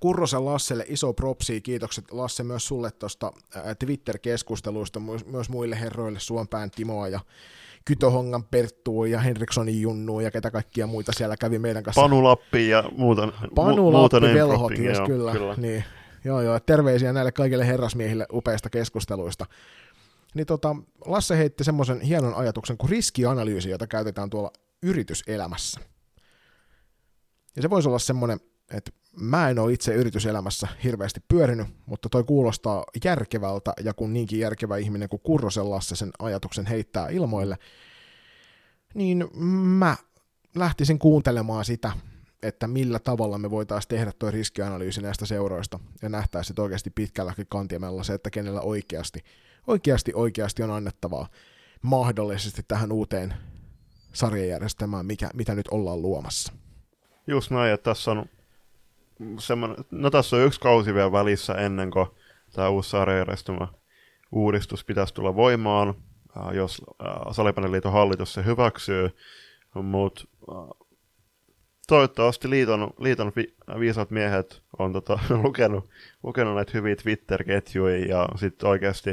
Kurrosen Lasselle iso propsi, kiitokset Lasse myös sulle tuosta Twitter-keskusteluista, myös muille herroille, Suompään Timoa ja Kytohongan Perttua ja Henrikssonin Junnua ja ketä kaikkia muita siellä kävi meidän kanssa. Panu Lappi ja muuta. Panu Lappi, droppingia, yes, joo, kyllä. kyllä. Niin. Joo, joo, terveisiä näille kaikille herrasmiehille upeista keskusteluista. Niin tota, Lasse heitti semmoisen hienon ajatuksen kuin riskianalyysi, jota käytetään tuolla yrityselämässä. Ja se voisi olla semmoinen, että mä en ole itse yrityselämässä hirveästi pyörinyt, mutta toi kuulostaa järkevältä, ja kun niinkin järkevä ihminen kuin Kurrosen Lasse sen ajatuksen heittää ilmoille, niin mä lähtisin kuuntelemaan sitä, että millä tavalla me voitaisiin tehdä tuo riskianalyysi näistä seuroista, ja nähtäisiin sit oikeasti pitkälläkin kantimella se, että kenellä oikeasti, oikeasti, oikeasti on annettavaa mahdollisesti tähän uuteen sarjajärjestelmään, mikä, mitä nyt ollaan luomassa. Just näin, että tässä on no tässä on yksi kausi vielä välissä ennen kuin tämä uusi sarjajärjestelmä uudistus pitäisi tulla voimaan, jos Salipaneliiton hallitus se hyväksyy, mutta toivottavasti liiton, liiton vi, viisaat miehet on tota, lukenut, lukenut näitä hyviä Twitter-ketjuja ja sitten oikeasti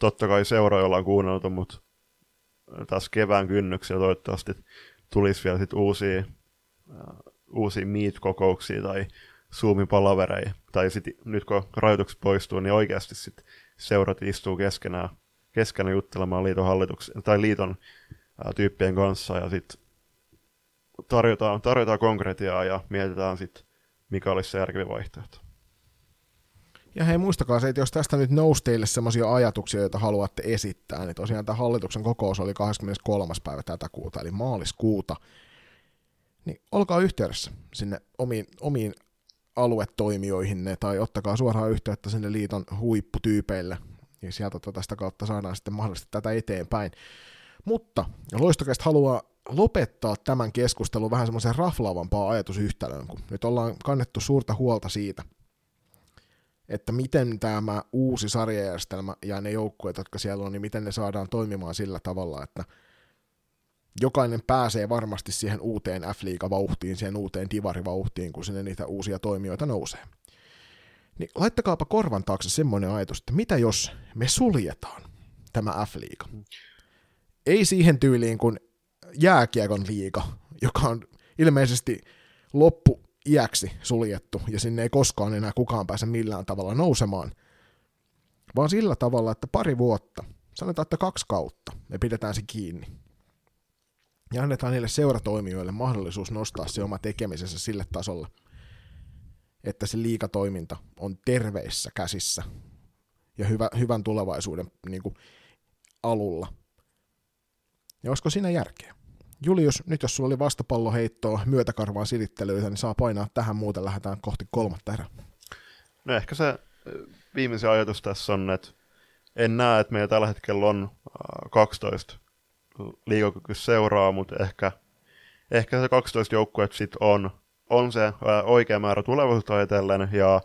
totta kai seuroilla on kuunneltu, mutta tässä kevään kynnyksellä toivottavasti tulisi vielä sit uusia, uh, uusia meet-kokouksia tai Zoomin palavereja. Tai sit, nyt kun rajoitukset poistuu, niin oikeasti sit seurat istuu keskenään, keskenään juttelemaan liiton hallituksen tai liiton uh, tyyppien kanssa ja sitten tarjotaan, tarjotaan konkretiaa ja mietitään sitten, mikä olisi se järkevin vaihtoehto. Ja hei, muistakaa se, että jos tästä nyt nousi teille sellaisia ajatuksia, joita haluatte esittää, niin tosiaan tämä hallituksen kokous oli 23. päivä tätä kuuta, eli maaliskuuta, niin olkaa yhteydessä sinne omiin, omiin aluetoimijoihinne, tai ottakaa suoraan yhteyttä sinne liiton huipputyypeille, ja sieltä tota tästä kautta saadaan sitten mahdollisesti tätä eteenpäin. Mutta loistokästä haluaa lopettaa tämän keskustelun vähän semmoisen raflaavampaa ajatusyhtälöön, kun nyt ollaan kannettu suurta huolta siitä, että miten tämä uusi sarjajärjestelmä ja ne joukkueet, jotka siellä on, niin miten ne saadaan toimimaan sillä tavalla, että jokainen pääsee varmasti siihen uuteen F-liiga-vauhtiin, siihen uuteen divari-vauhtiin, kun sinne niitä uusia toimijoita nousee. Niin laittakaapa korvan taakse semmoinen ajatus, että mitä jos me suljetaan tämä F-liiga? Ei siihen tyyliin kuin jääkiekon liiga, joka on ilmeisesti loppu iäksi suljettu ja sinne ei koskaan enää kukaan pääse millään tavalla nousemaan, vaan sillä tavalla, että pari vuotta, sanotaan, että kaksi kautta, me pidetään se kiinni. Ja annetaan niille seuratoimijoille mahdollisuus nostaa se oma tekemisensä sille tasolle, että se liikatoiminta on terveissä käsissä ja hyvä, hyvän tulevaisuuden niin kuin, alulla. Ja olisiko siinä järkeä? Julius, nyt jos sulla oli vastapalloheittoa myötäkarvaan silittelyitä, niin saa painaa tähän, muuten lähdetään kohti kolmatta erää. No ehkä se viimeisin ajatus tässä on, että en näe, että meillä tällä hetkellä on 12 liikakykyistä seuraa, mutta ehkä, ehkä se 12 joukkueet sitten on, on se oikea määrä tulevaisuutta ajatellen, ja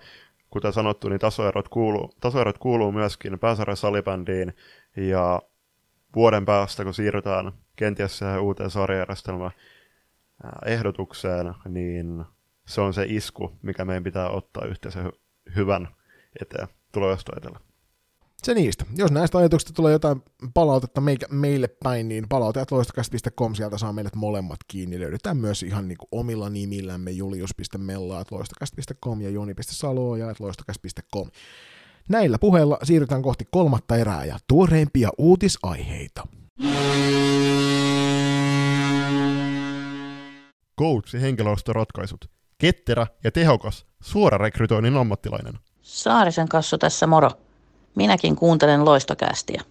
kuten sanottu, niin tasoerot kuuluu, tasoerot kuuluu myöskin pääsarjan salibändiin, ja vuoden päästä, kun siirrytään kenties uuteen sarjajärjestelmään ehdotukseen, niin se on se isku, mikä meidän pitää ottaa yhteisen hy- hyvän eteen tulevaisuutta etellä. Se niistä. Jos näistä ajatuksista tulee jotain palautetta meille päin, niin palautajat loistokäst.com, sieltä saa meidät molemmat kiinni. Löydetään myös ihan niin kuin omilla nimillämme julius.mella.loistokäst.com ja joni.salo.loistokäst.com. Näillä puheilla siirrytään kohti kolmatta erää ja tuoreimpia uutisaiheita. Coach henkilöstöratkaisut. Ketterä ja tehokas, suora rekrytoinnin ammattilainen. Saarisen kassu tässä moro. Minäkin kuuntelen loistokästiä.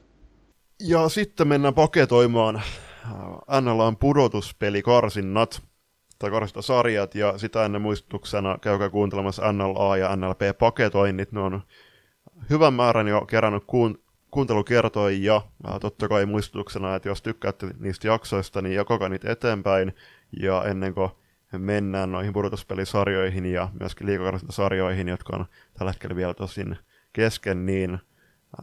Ja sitten mennään paketoimaan NLAn pudotuspeli karsinnat tai sarjat ja sitä ennen muistutuksena käykää kuuntelemassa NLA ja NLP paketoinnit. Ne on hyvän määrän jo kerännyt kuun, kuuntelukertoja ja totta kai muistutuksena, että jos tykkäätte niistä jaksoista, niin jakakaa niitä eteenpäin ja ennen kuin mennään noihin pudotuspelisarjoihin ja myöskin liikakarsintasarjoihin, jotka on tällä hetkellä vielä tosin kesken, niin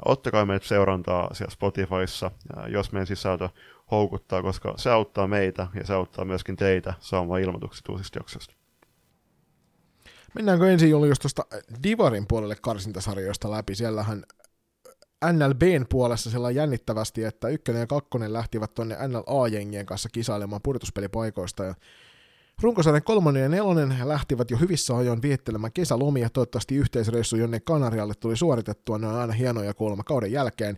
ottakaa meitä seurantaa siellä Spotifyssa, jos meidän sisältö houkuttaa, koska se auttaa meitä ja se auttaa myöskin teitä saamaan ilmoitukset uusista jaksoista. Mennäänkö ensin Joli just tuosta Divarin puolelle karsintasarjoista läpi? Siellähän NLBn puolessa sillä jännittävästi, että ykkönen ja kakkonen lähtivät tuonne NLA-jengien kanssa kisailemaan pudotuspelipaikoista ja Runkosarjan kolmonen ja nelonen lähtivät jo hyvissä ajoin viettelemään kesälomia, toivottavasti yhteisreissu jonne Kanarialle tuli suoritettua, ne on aina hienoja kuulemma kauden jälkeen.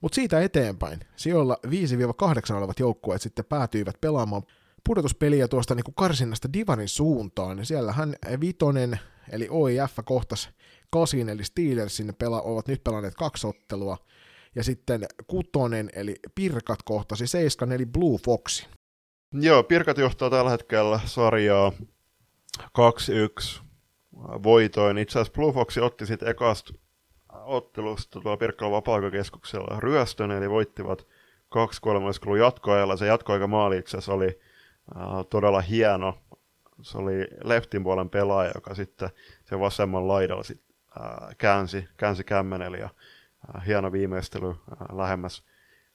Mutta siitä eteenpäin, sijoilla 5-8 olevat joukkueet sitten päätyivät pelaamaan pudotuspeliä tuosta niin kuin karsinnasta Divarin suuntaan, niin siellähän Vitonen, eli OIF kohtas Kasin, eli Steelersin, pela, ovat nyt pelanneet kaksi ottelua, ja sitten Kutonen, eli Pirkat kohtasi Seiskan, eli Blue Foxin. Joo, Pirkat johtaa tällä hetkellä sarjaa 2-1 voitoin. Itse asiassa Blue Fox otti sitten ekasta ottelusta tuolla Pirkkalan vapaa ryöstön, eli voittivat 2-3 jatkoajalla. Se jatkoaika maali itse asiassa oli todella hieno. Se oli leftin puolen pelaaja, joka sitten se vasemman laidalla sit, äh, käänsi, käänsi kämmeneli ja äh, hieno viimeistely äh, lähemmäs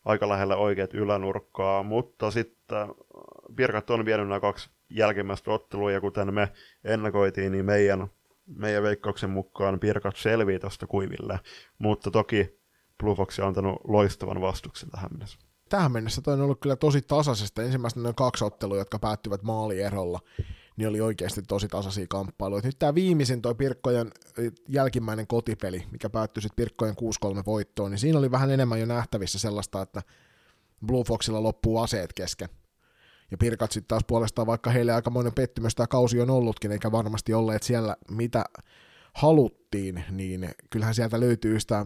aika lähellä oikeat ylänurkkaa, mutta sitten Pirkat on vienyt nämä kaksi jälkimmäistä ottelua, ja kuten me ennakoitiin, niin meidän, meidän veikkauksen mukaan Pirkat selvii tuosta kuiville, mutta toki Blue Fox on antanut loistavan vastuksen tähän mennessä. Tähän mennessä toi on ollut kyllä tosi tasaisesta. Ensimmäistä noin kaksi ottelua, jotka päättyvät maalierolla, niin oli oikeasti tosi tasaisia kamppailuja. Nyt tämä viimeisin toi Pirkkojen jälkimmäinen kotipeli, mikä päättyi sitten Pirkkojen 6-3 voittoon, niin siinä oli vähän enemmän jo nähtävissä sellaista, että Blue Foxilla loppuu aseet kesken. Ja Pirkat sitten taas puolestaan, vaikka heille aikamoinen pettymys tämä kausi on ollutkin, eikä varmasti olleet siellä mitä haluttiin, niin kyllähän sieltä löytyy sitä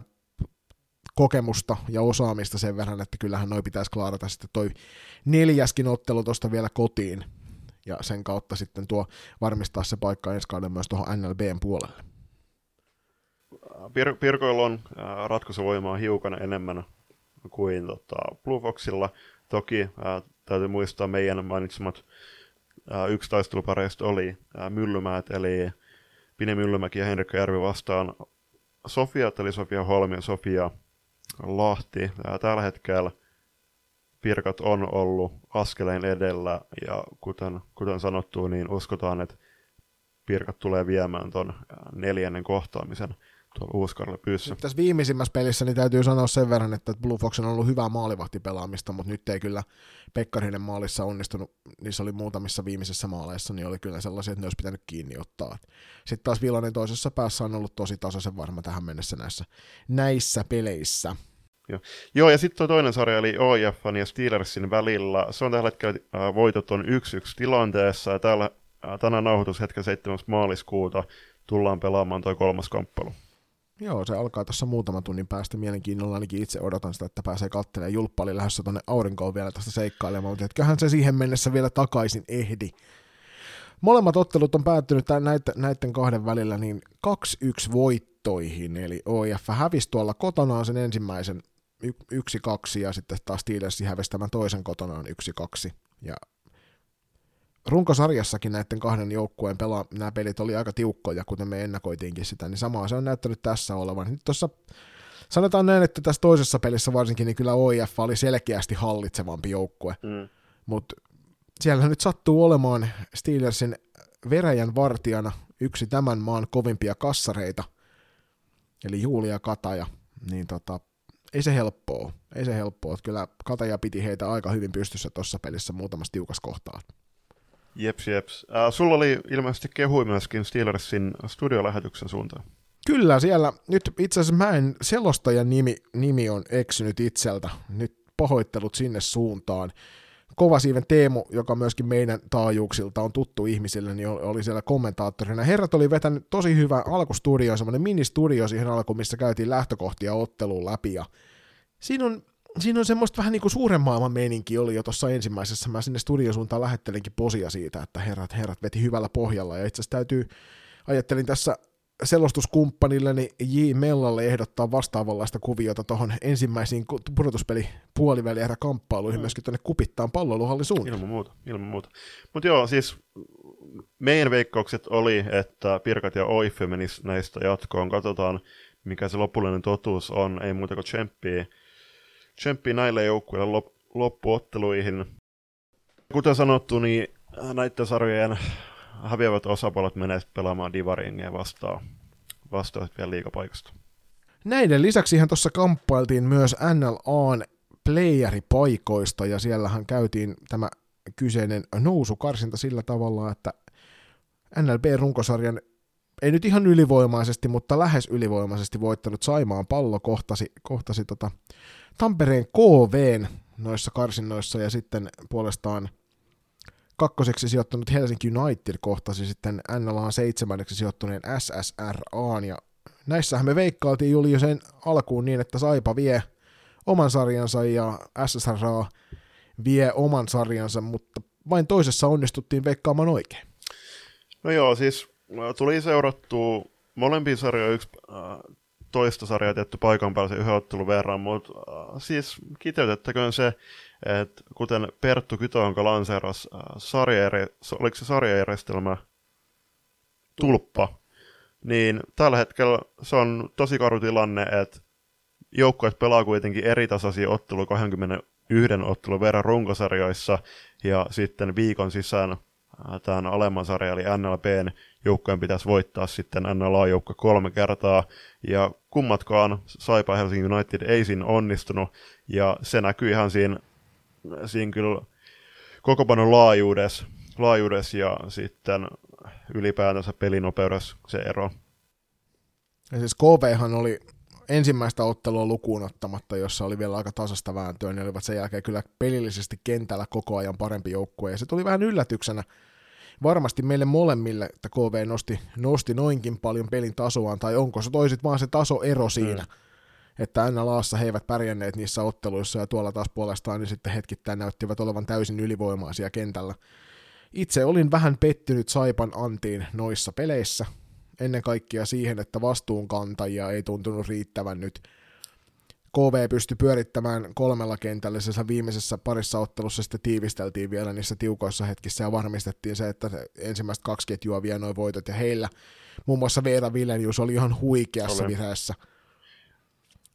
kokemusta ja osaamista sen verran, että kyllähän noi pitäisi klaarata sitten toi neljäskin ottelu tuosta vielä kotiin, ja sen kautta sitten tuo varmistaa se paikka ensi kauden myös tuohon NLBn puolelle. Pir- Pirkoilla on ratkaisuvoimaa hiukan enemmän kuin tota, Blue Foxilla. Toki ää, täytyy muistaa meidän mainitsemat ää, yksi taistelupareista oli ää, Myllymäät, eli Pine Myllymäki ja Henrikka Järvi vastaan Sofia, eli Sofia Holmi ja Sofia Lahti. Tällä hetkellä Pirkat on ollut askeleen edellä, ja kuten, kuten sanottu, niin uskotaan, että Pirkat tulee viemään tuon neljännen kohtaamisen tuolla Uuskarille pyssä. Tässä viimeisimmässä pelissä niin täytyy sanoa sen verran, että Blue Fox on ollut hyvää maalivahtipelaamista, mutta nyt ei kyllä Pekkarinen maalissa onnistunut, niissä oli muutamissa viimeisissä maaleissa, niin oli kyllä sellaisia, että ne olisi pitänyt kiinni ottaa. Sitten taas Villanen toisessa päässä on ollut tosi tasaisen varma tähän mennessä näissä, näissä peleissä. Joo, Joo ja sitten toinen sarja, eli OIFan ja Steelersin välillä. Se on tällä hetkellä äh, voitot on 1-1 tilanteessa, ja täällä äh, tänään nauhoitushetken 7. maaliskuuta tullaan pelaamaan toi kolmas kamppailu. Joo, se alkaa tuossa muutaman tunnin päästä mielenkiinnolla, ainakin itse odotan sitä, että pääsee katselemaan. Julppa oli lähdössä tuonne aurinkoon vielä tästä seikkailemaan, mutta etköhän se siihen mennessä vielä takaisin ehdi. Molemmat ottelut on päättynyt näiden, näiden kahden välillä niin 2-1 voittoihin, eli OIF hävisi tuolla kotonaan sen ensimmäisen 1-2 ja sitten taas Steelersi hävisi tämän toisen kotonaan 1-2. Ja runkosarjassakin näiden kahden joukkueen pelaa, nämä pelit oli aika tiukkoja, kuten me ennakoitiinkin sitä, niin samaa se on näyttänyt tässä olevan. Nyt tuossa sanotaan näin, että tässä toisessa pelissä varsinkin, niin kyllä OIF oli selkeästi hallitsevampi joukkue, mm. mutta siellä nyt sattuu olemaan Steelersin veräjän vartijana yksi tämän maan kovimpia kassareita, eli Julia Kataja, niin tota, ei se helppoa, ei se helppoa. Kyllä Kataja piti heitä aika hyvin pystyssä tuossa pelissä muutamassa tiukas kohtaa. Jeps, jeps. Äh, sulla oli ilmeisesti kehui myöskin Steelersin studiolähetyksen suuntaan. Kyllä, siellä nyt itse asiassa mä en, selostajan nimi, nimi on eksynyt itseltä. Nyt pahoittelut sinne suuntaan. Kovasiiven Teemu, joka myöskin meidän taajuuksilta on tuttu ihmisille, niin oli siellä kommentaattorina. Herrat oli vetänyt tosi hyvä alkustudio, semmoinen ministudio siihen alkuun, missä käytiin lähtökohtia otteluun läpi. Ja siinä on siinä on semmoista vähän niin kuin suuren maailman meininki oli jo tuossa ensimmäisessä. Mä sinne studiosuuntaan lähettelinkin posia siitä, että herrat, herrat veti hyvällä pohjalla. Ja itse asiassa täytyy, ajattelin tässä selostuskumppanilleni J. Mellalle ehdottaa vastaavanlaista kuviota tuohon ensimmäisiin pudotuspeli puolivälierä kamppailuihin mm. myöskin tuonne kupittaan palloiluhalli suuntaan. Ilman muuta, ilman muuta. Mutta joo, siis meidän veikkaukset oli, että Pirkat ja Oife menis näistä jatkoon. Katsotaan, mikä se lopullinen totuus on. Ei muuta kuin tsemppiä, tsemppiä näille joukkueille lop, loppuotteluihin. Kuten sanottu, niin näiden sarjojen häviävät osapuolet menee pelaamaan Divaringia vastaan, vastaan vielä liikapaikasta. Näiden lisäksi ihan tuossa kamppailtiin myös NLAn playeripaikoista, ja siellähän käytiin tämä kyseinen nousukarsinta sillä tavalla, että NLB-runkosarjan ei nyt ihan ylivoimaisesti, mutta lähes ylivoimaisesti voittanut Saimaan pallo kohtasi, kohtasi tota Tampereen KVn noissa karsinnoissa ja sitten puolestaan kakkoseksi sijoittunut Helsinki United kohtasi sitten NLAan seitsemänneksi sijoittuneen SSRAan, ja näissähän me veikkailtiin Juli jo sen alkuun niin, että Saipa vie oman sarjansa ja SSRA vie oman sarjansa, mutta vain toisessa onnistuttiin veikkaamaan oikein. No joo, siis tuli seurattua molempiin sarjoja yksi äh, toista sarjaa tietty paikan päällä se yhden ottelun verran, mutta äh, siis kiteytettäköön se, et kuten Perttu Kytoonko lanseerasi äh, sarjajärje, oliko se sarjajärjestelmä tulppa, niin tällä hetkellä se on tosi karu tilanne, että joukkueet pelaa kuitenkin eri tasaisia otteluja 21 ottelun verran runkosarjoissa, ja sitten viikon sisään äh, tämän alemman sarjan, eli NLBn joukkojen pitäisi voittaa sitten NLA-joukko kolme kertaa, ja kummatkaan Saipa Helsingin United ei siinä onnistunut, ja se näkyy ihan siinä siinä kyllä koko panon laajuudessa, laajuudessa ja sitten ylipäätänsä pelinopeudessa se ero. Ja siis KVhan oli ensimmäistä ottelua lukuun ottamatta, jossa oli vielä aika tasasta vääntöä, niin olivat sen jälkeen kyllä pelillisesti kentällä koko ajan parempi joukkue, ja se tuli vähän yllätyksenä varmasti meille molemmille, että KV nosti, nosti noinkin paljon pelin tasoaan, tai onko se toisit vaan se tasoero siinä, mm että NLAssa he eivät pärjänneet niissä otteluissa ja tuolla taas puolestaan niin sitten hetkittäin näyttivät olevan täysin ylivoimaisia kentällä. Itse olin vähän pettynyt Saipan antiin noissa peleissä, ennen kaikkea siihen, että vastuunkantajia ei tuntunut riittävän nyt. KV pystyi pyörittämään kolmella kentällä, se viimeisessä parissa ottelussa sitten tiivisteltiin vielä niissä tiukoissa hetkissä ja varmistettiin se, että ensimmäistä kaksi ketjua vie noin voitot ja heillä muun muassa Veera Vilenius oli ihan huikeassa Olen. vireessä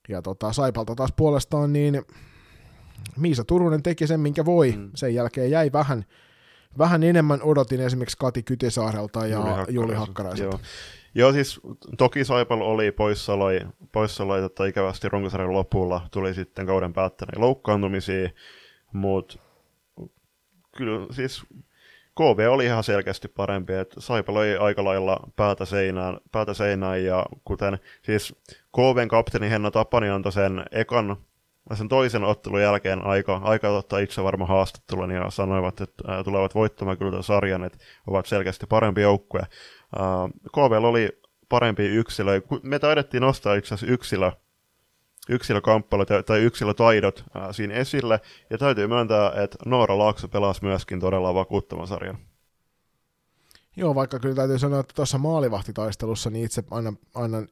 ja tota, Saipalta taas puolestaan niin Miisa Turunen teki sen, minkä voi. Mm. Sen jälkeen jäi vähän, vähän enemmän odotin esimerkiksi Kati Kytisaarelta ja Juli Hakkaraiselta. Joo. Joo, siis toki Saipal oli poissaoloi, poissaoloi tota, ikävästi runkosarjan lopulla, tuli sitten kauden päättäneen loukkaantumisia, mutta kyllä siis KV oli ihan selkeästi parempi, että Saipa löi aika lailla päätä seinään, päätä seinään ja kuten siis KVn kapteeni Henna Tapani antoi sen ekan sen toisen ottelun jälkeen aika, aika ottaa itse varma haastattelun ja sanoivat, että ää, tulevat voittamaan kyllä tämän sarjan, että ovat selkeästi parempi joukkue. KV oli parempi yksilö. Me taidettiin nostaa itse asiassa yksilö yksilökamppailut tai yksilötaidot ää, siinä esille. Ja täytyy myöntää, että Noora Laakso pelasi myöskin todella vakuuttavan sarjan. Joo, vaikka kyllä täytyy sanoa, että tuossa maalivahtitaistelussa niin itse aina, aina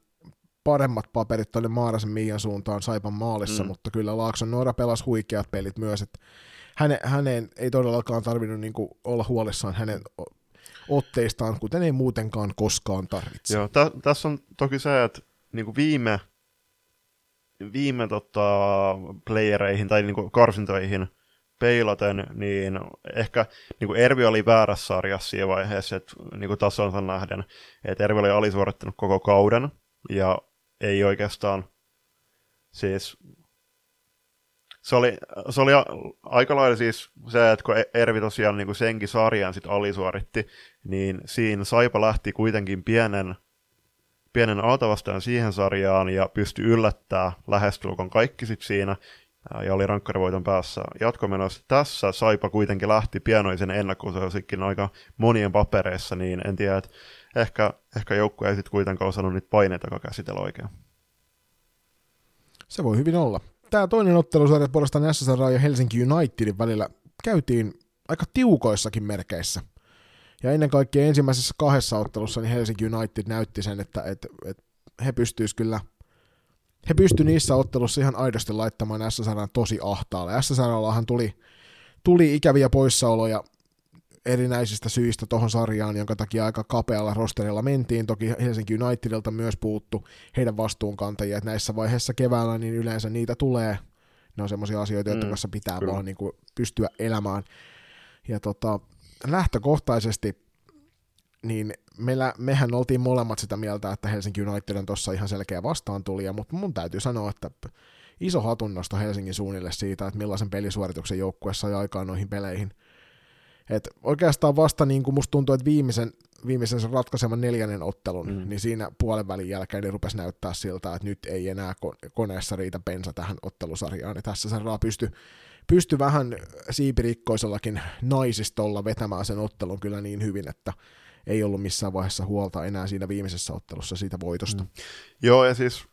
paremmat paperit tuonne Maarasen Miian suuntaan Saipan maalissa, mm. mutta kyllä Laakson Noora pelasi huikeat pelit myös, että häne, hänen ei todellakaan tarvinnut niin kuin olla huolissaan hänen otteistaan, kuten ei muutenkaan koskaan tarvitse. Joo, tä, tässä on toki se, että niin viime viime tota, playereihin tai niin karsintoihin peilaten, niin ehkä niin Ervi oli väärässä sarjassa siinä vaiheessa, että niin tasonsa nähden, että Ervi oli alisuorittanut koko kauden, ja ei oikeastaan siis se oli, se oli aika lailla siis se, että kun Ervi tosiaan niin kuin senkin sarjan sit alisuoritti, niin siinä Saipa lähti kuitenkin pienen pienen altavastaan siihen sarjaan ja pystyi yllättää lähestulkoon kaikki sit siinä. ja oli rankkarivoiton päässä jatkomenossa. Tässä Saipa kuitenkin lähti pienoisen ennakkosuosikkin aika monien papereissa, niin en tiedä, että ehkä, ehkä joukkue ei sitten kuitenkaan osannut niitä paineita käsitellä oikein. Se voi hyvin olla. Tämä toinen ottelusarja puolestaan SSR ja Helsinki Unitedin välillä käytiin aika tiukoissakin merkeissä. Ja ennen kaikkea ensimmäisessä kahdessa ottelussa niin Helsinki United näytti sen, että, että, että he pystyisivät kyllä he pystyivät niissä ottelussa ihan aidosti laittamaan SSR tosi ahtaalle. SSRllahan tuli, tuli ikäviä poissaoloja erinäisistä syistä tuohon sarjaan, jonka takia aika kapealla rosterilla mentiin. Toki Helsinki Unitedilta myös puuttu heidän vastuunkantajia, että näissä vaiheissa keväällä niin yleensä niitä tulee. Ne on semmoisia asioita, joiden mm, kanssa pitää kyllä. vaan niin kuin pystyä elämään. Ja tota, lähtökohtaisesti niin meillä, mehän oltiin molemmat sitä mieltä, että Helsinki United on tuossa ihan selkeä vastaantulija, mutta mun täytyy sanoa, että iso hatunnosto Helsingin suunnille siitä, että millaisen pelisuorituksen joukkue sai aikaan noihin peleihin. Et oikeastaan vasta niin kuin musta tuntuu, että viimeisen, viimeisen sen ratkaisevan neljännen ottelun, mm. niin siinä puolen välin jälkeen niin rupesi näyttää siltä, että nyt ei enää koneessa riitä pensa tähän ottelusarjaan. Ja tässä Sarraa pysty, pysty vähän siipirikkoisellakin naisistolla vetämään sen ottelun kyllä niin hyvin, että ei ollut missään vaiheessa huolta enää siinä viimeisessä ottelussa siitä voitosta. Mm. Joo, ja siis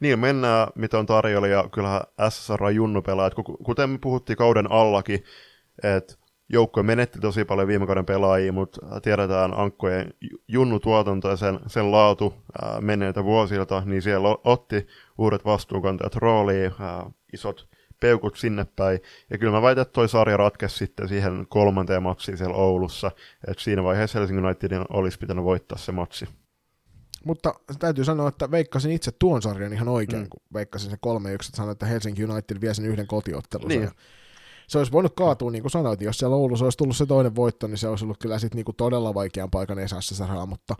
niin mennään, mitä on tarjolla, ja kyllähän SSR Junnu pelaa, kuten me puhuttiin kauden allakin, että joukkue menetti tosi paljon viime kauden pelaajia, mutta tiedetään Ankkojen junnutuotanto ja sen, sen laatu ää, menneiltä vuosilta, niin siellä otti uudet vastuunkantajat rooliin, ää, isot peukut sinne päin. Ja kyllä mä väitän, että toi sarja ratkesi sitten siihen kolmanteen matsiin siellä Oulussa. Että siinä vaiheessa Helsingin Unitedin olisi pitänyt voittaa se matsi. Mutta täytyy sanoa, että veikkasin itse tuon sarjan ihan oikein, mm. kun veikkasin se 3-1, että sanoin, että Helsinki United vie sen yhden kotiottelun. Niin se olisi voinut kaatua, niin kuin sanoit, jos siellä Oulussa olisi tullut se toinen voitto, niin se olisi ollut kyllä sit niin kuin todella vaikean paikan SSR, mutta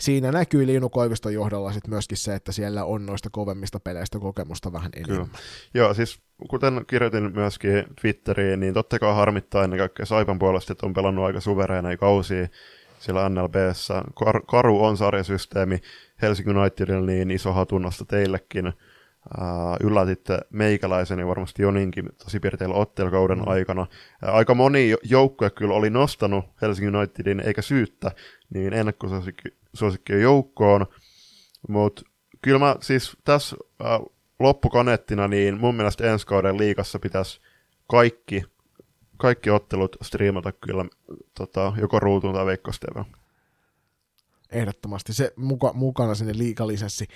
siinä näkyy Liinu Koiviston johdolla sit myöskin se, että siellä on noista kovemmista peleistä kokemusta vähän enemmän. Kyllä. Joo, siis kuten kirjoitin myöskin Twitteriin, niin totta kai harmittaa ennen kaikkea Saipan puolesta, että on pelannut aika suvereina kausia siellä NLBssä. Kar- karu on sarjasysteemi Helsingin Unitedille niin iso hatunnosta teillekin Uh, yllätitte meikäläisen ja varmasti Joninkin tosi piirteillä ottelukauden mm. aikana. Uh, aika moni joukkue kyllä oli nostanut Helsingin Unitedin eikä syyttä, niin ennakkosuosikkien joukkoon, mutta kyllä mä siis tässä uh, loppukanettina, niin mun mielestä ensi kauden liikassa pitäisi kaikki, kaikki ottelut striimata kyllä tota, joko ruutuun tai veikkosteven. Ehdottomasti se muka, mukana sinne liikalisenssi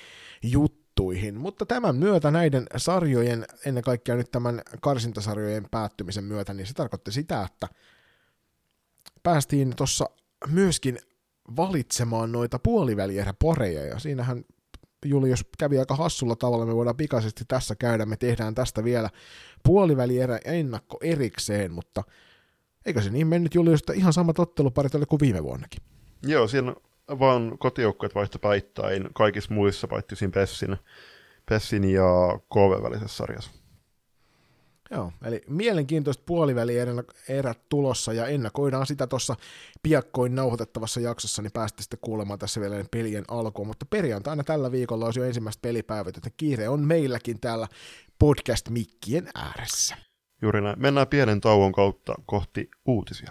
juttu juttuihin, mutta tämän myötä näiden sarjojen, ennen kaikkea nyt tämän karsintasarjojen päättymisen myötä, niin se tarkoitti sitä, että päästiin tuossa myöskin valitsemaan noita puolivälierä-pareja, ja siinähän Julius kävi aika hassulla tavalla, me voidaan pikaisesti tässä käydä, me tehdään tästä vielä puolivälierä ennakko erikseen, mutta eikö se niin mennyt Julius, että ihan samat otteluparit oli kuin viime vuonnakin? Joo, siinä vaan kotijoukkueet vaihto päittäin kaikissa muissa paitsi siinä Pessin, Pessin ja KV välisessä sarjassa. Joo, eli mielenkiintoista puolivälierät tulossa ja ennakoidaan sitä tuossa piakkoin nauhoitettavassa jaksossa, niin päästä sitten kuulemaan tässä vielä pelien alkuun, mutta perjantaina tällä viikolla olisi jo ensimmäistä pelipäivät, että kiire on meilläkin täällä podcast-mikkien ääressä. Juuri näin. Mennään pienen tauon kautta kohti uutisia.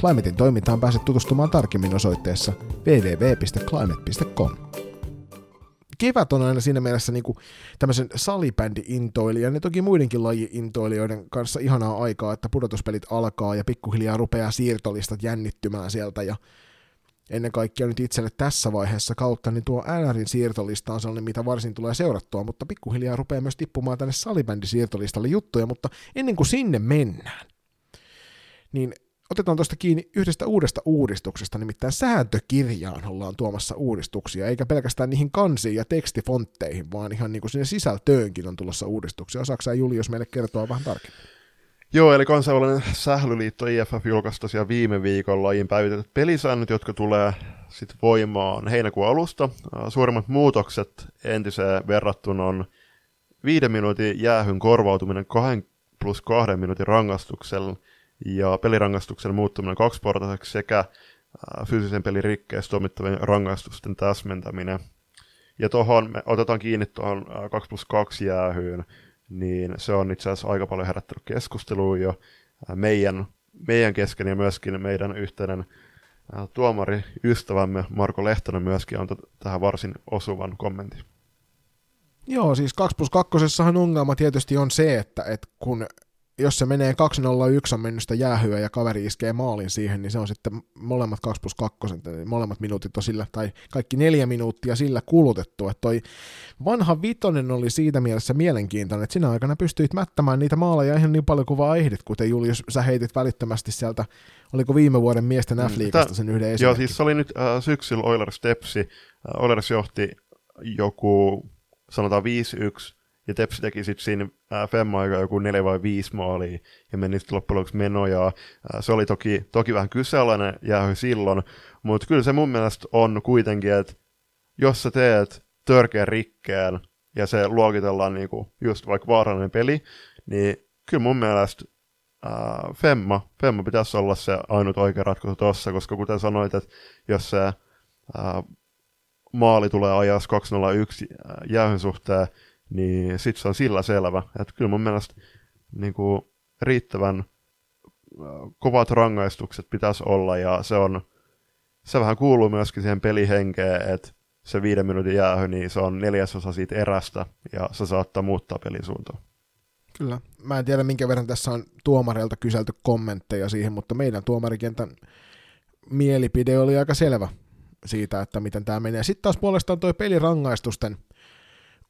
Climatein toimintaan pääset tutustumaan tarkemmin osoitteessa www.climate.com. Kevät on aina siinä mielessä niin kuin tämmöisen salibändi-intoilijan ja toki muidenkin laji-intoilijoiden kanssa ihanaa aikaa, että pudotuspelit alkaa ja pikkuhiljaa rupeaa siirtolistat jännittymään sieltä ja ennen kaikkea nyt itselle tässä vaiheessa kautta, niin tuo NRin siirtolista on sellainen, mitä varsin tulee seurattua, mutta pikkuhiljaa rupeaa myös tippumaan tänne salibändi-siirtolistalle juttuja, mutta ennen kuin sinne mennään, niin otetaan tuosta kiinni yhdestä uudesta uudistuksesta, nimittäin sääntökirjaan ollaan tuomassa uudistuksia, eikä pelkästään niihin kansiin ja tekstifontteihin, vaan ihan niin kuin sinne sisältöönkin on tulossa uudistuksia. Osaatko Julius meille kertoa vähän tarkemmin? Joo, eli kansainvälinen sählyliitto IFF julkaisi tosiaan viime viikolla lajin päivitetyt pelisäännöt, jotka tulee sitten voimaan heinäkuun alusta. Suurimmat muutokset entiseen verrattuna on viiden minuutin jäähyn korvautuminen kahden plus kahden minuutin rangaistuksella ja pelirangaistuksen muuttuminen kaksiportaiseksi sekä fyysisen pelin rikkeessä tuomittavien rangaistusten täsmentäminen. Ja tuohon me otetaan kiinni tuohon 2 plus 2 jäähyyn, niin se on itse asiassa aika paljon herättänyt keskustelua jo meidän, meidän kesken ja myöskin meidän yhteinen tuomari ystävämme Marko Lehtonen myöskin on tähän varsin osuvan kommentin. Joo, siis 2 plus 2 ongelma tietysti on se, että, että kun jos se menee 201 on mennyt sitä jäähyä ja kaveri iskee maalin siihen, niin se on sitten molemmat 2 plus 2, niin molemmat minuutit on sillä, tai kaikki neljä minuuttia sillä kulutettu. Että toi vanha vitonen oli siitä mielessä mielenkiintoinen, että sinä aikana pystyit mättämään niitä maaleja ihan niin paljon kuin vaan ehdit, kuten Julius, sä heitit välittömästi sieltä, oliko viime vuoden miesten mm, sen yhden esimerkin. Joo, siis se oli nyt äh, syksyllä Oilers Tepsi, äh, Oilers johti joku, sanotaan 5-1, ja Tepsi teki sitten siinä Femma aika joku neljä vai viisi maalia ja meni sitten loppujen lopuksi menoja. Se oli toki, toki vähän kyseenalainen jäähy silloin, mutta kyllä se mun mielestä on kuitenkin, että jos sä teet törkeän rikkeen ja se luokitellaan niinku just vaikka vaarallinen peli, niin kyllä mun mielestä ää, Femma, Femma pitäisi olla se ainut oikea ratkaisu tuossa, koska kuten sanoit, että jos se ää, maali tulee ajassa 201 jäähyn suhteen, niin sitten se on sillä selvä. Että kyllä mun mielestä niin kuin, riittävän kovat rangaistukset pitäisi olla, ja se on, se vähän kuuluu myöskin siihen pelihenkeen, että se viiden minuutin jäähy, niin se on neljäsosa siitä erästä, ja se saattaa muuttaa pelisuuntaa. Kyllä. Mä en tiedä, minkä verran tässä on tuomareilta kyselty kommentteja siihen, mutta meidän tuomarikentän mielipide oli aika selvä siitä, että miten tämä menee. Sitten taas puolestaan tuo pelirangaistusten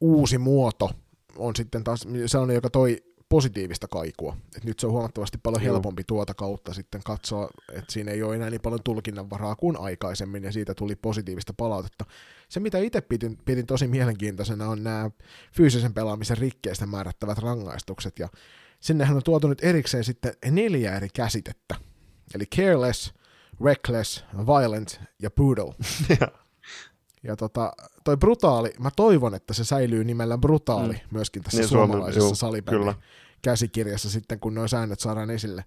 uusi muoto on sitten taas sellainen, joka toi positiivista kaikua. Et nyt se on huomattavasti paljon helpompi tuota kautta sitten katsoa, että siinä ei ole enää niin paljon tulkinnanvaraa kuin aikaisemmin, ja siitä tuli positiivista palautetta. Se, mitä itse pidin, pidin tosi mielenkiintoisena, on nämä fyysisen pelaamisen rikkeistä määrättävät rangaistukset, ja sinnehän on tuotu nyt erikseen sitten neljä eri käsitettä. Eli careless, reckless, violent ja brutal. Ja tota, toi brutaali, mä toivon, että se säilyy nimellä brutaali mm. myöskin tässä niin, suomalaisessa salibändin käsikirjassa sitten, kun nuo säännöt saadaan esille.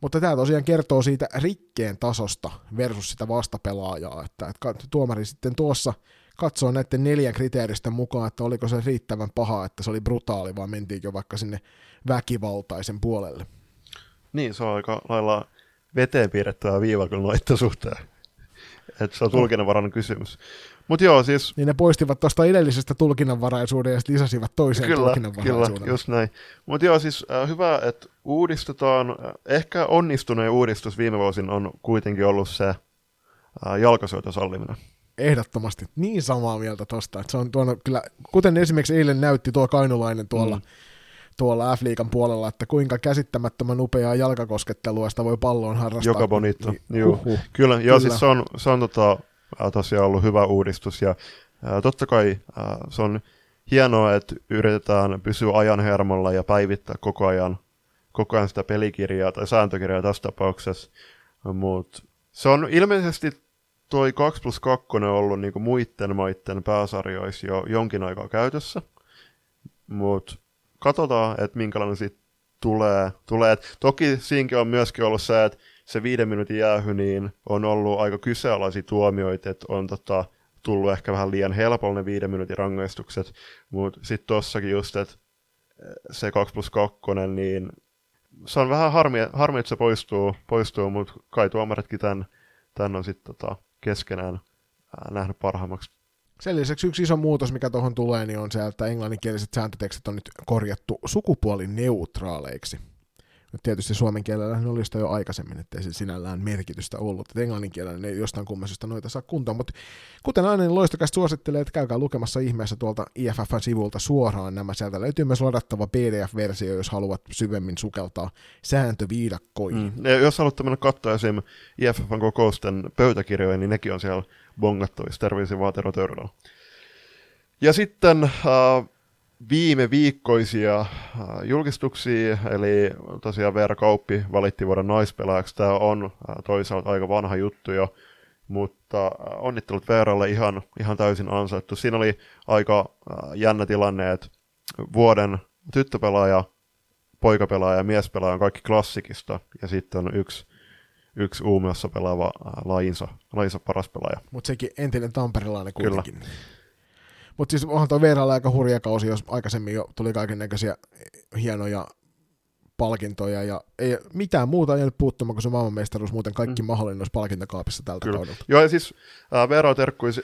Mutta tämä tosiaan kertoo siitä rikkeen tasosta versus sitä vastapelaajaa, että, että tuomari sitten tuossa katsoo näiden neljän kriteeristä mukaan, että oliko se riittävän paha, että se oli brutaali, vai mentiinkö vaikka sinne väkivaltaisen puolelle. Niin, se on aika lailla veteen piirrettävää viiva kyllä noita suhteen. Että se on tulkinnanvarainen kysymys. Mutta joo, siis... Niin ne poistivat tuosta edellisestä tulkinnanvaraisuuden ja lisäsivät toiseen kyllä, tulkinnanvaraisuuden. Kyllä, just näin. Mutta joo, siis äh, hyvä, että uudistetaan. Äh, ehkä onnistuneen uudistus viime vuosin on kuitenkin ollut se äh, jalkasyötön salliminen. Ehdottomasti. Niin samaa mieltä tosta. Että se on tuonut kyllä, kuten esimerkiksi eilen näytti tuo kainulainen tuolla, mm. tuolla F-liigan puolella, että kuinka käsittämättömän upeaa jalkakoskettelua sitä voi palloon harrastaa. Joka bonito. Niin, Joo. Kyllä, kyllä, joo, siis se on, se on tota, tosiaan ollut hyvä uudistus ja totta kai se on hienoa, että yritetään pysyä ajan hermolla ja päivittää koko ajan, koko ajan sitä pelikirjaa tai sääntökirjaa tässä tapauksessa, mutta se on ilmeisesti toi 2 plus 2 on ollut niinku muiden maiden pääsarjoissa jo jonkin aikaa käytössä, mutta katsotaan, että minkälainen siitä tulee. tulee. Et toki siinäkin on myöskin ollut se, että se viiden minuutin jäähy niin on ollut aika kyseenalaisia tuomioita, että on tota, tullut ehkä vähän liian helpolla ne viiden minuutin rangaistukset, mutta sitten tossakin just, että se 2 plus 2, niin se on vähän harmi, harmi että se poistuu, poistuu mutta kai tuomaritkin tämän, tämän on sitten tota, keskenään nähnyt parhaammaksi. Sen lisäksi yksi iso muutos, mikä tuohon tulee, niin on se, että englanninkieliset sääntötekstit on nyt korjattu sukupuolineutraaleiksi. Nyt tietysti suomen kielellä ne oli jo aikaisemmin, ettei se sinällään merkitystä ollut. Et englannin kielellä ne ei jostain kummasesta noita saa kuntoon. Mutta kuten aina, niin loistokästä suosittelee, että käykää lukemassa ihmeessä tuolta IFFn sivulta suoraan nämä. Sieltä löytyy myös ladattava PDF-versio, jos haluat syvemmin sukeltaa sääntöviidakkoihin. Mm. Ja jos haluatte mennä katsoa esim. IFFn kokousten pöytäkirjoja, niin nekin on siellä bongattavissa. Terveisiä vaan. Ja sitten äh, viime viikkoisia äh, julkistuksia, eli tosiaan Veera Kauppi valitti vuoden naispelaajaksi. Tämä on äh, toisaalta aika vanha juttu jo, mutta äh, onnittelut Veeralle ihan, ihan täysin ansaittu. Siinä oli aika jännä tilanne, että vuoden tyttöpelaaja, poikapelaaja ja miespelaaja on kaikki klassikista, ja sitten on yksi, yksi Uumiossa pelaava lajinsa, lajinsa paras pelaaja. Mutta sekin entinen tamperilainen kuitenkin. Mutta siis onhan tuo Veeralla aika hurja kausi, jos aikaisemmin jo tuli kaiken näköisiä hienoja palkintoja ja ei mitään muuta ei jäänyt puuttumaan kuin se maailmanmestaruus, muuten kaikki mm. mahdollinen olisi palkintakaapissa tältä Kyllä. kaudelta. Joo, ja siis äh, Veera terkkui äh,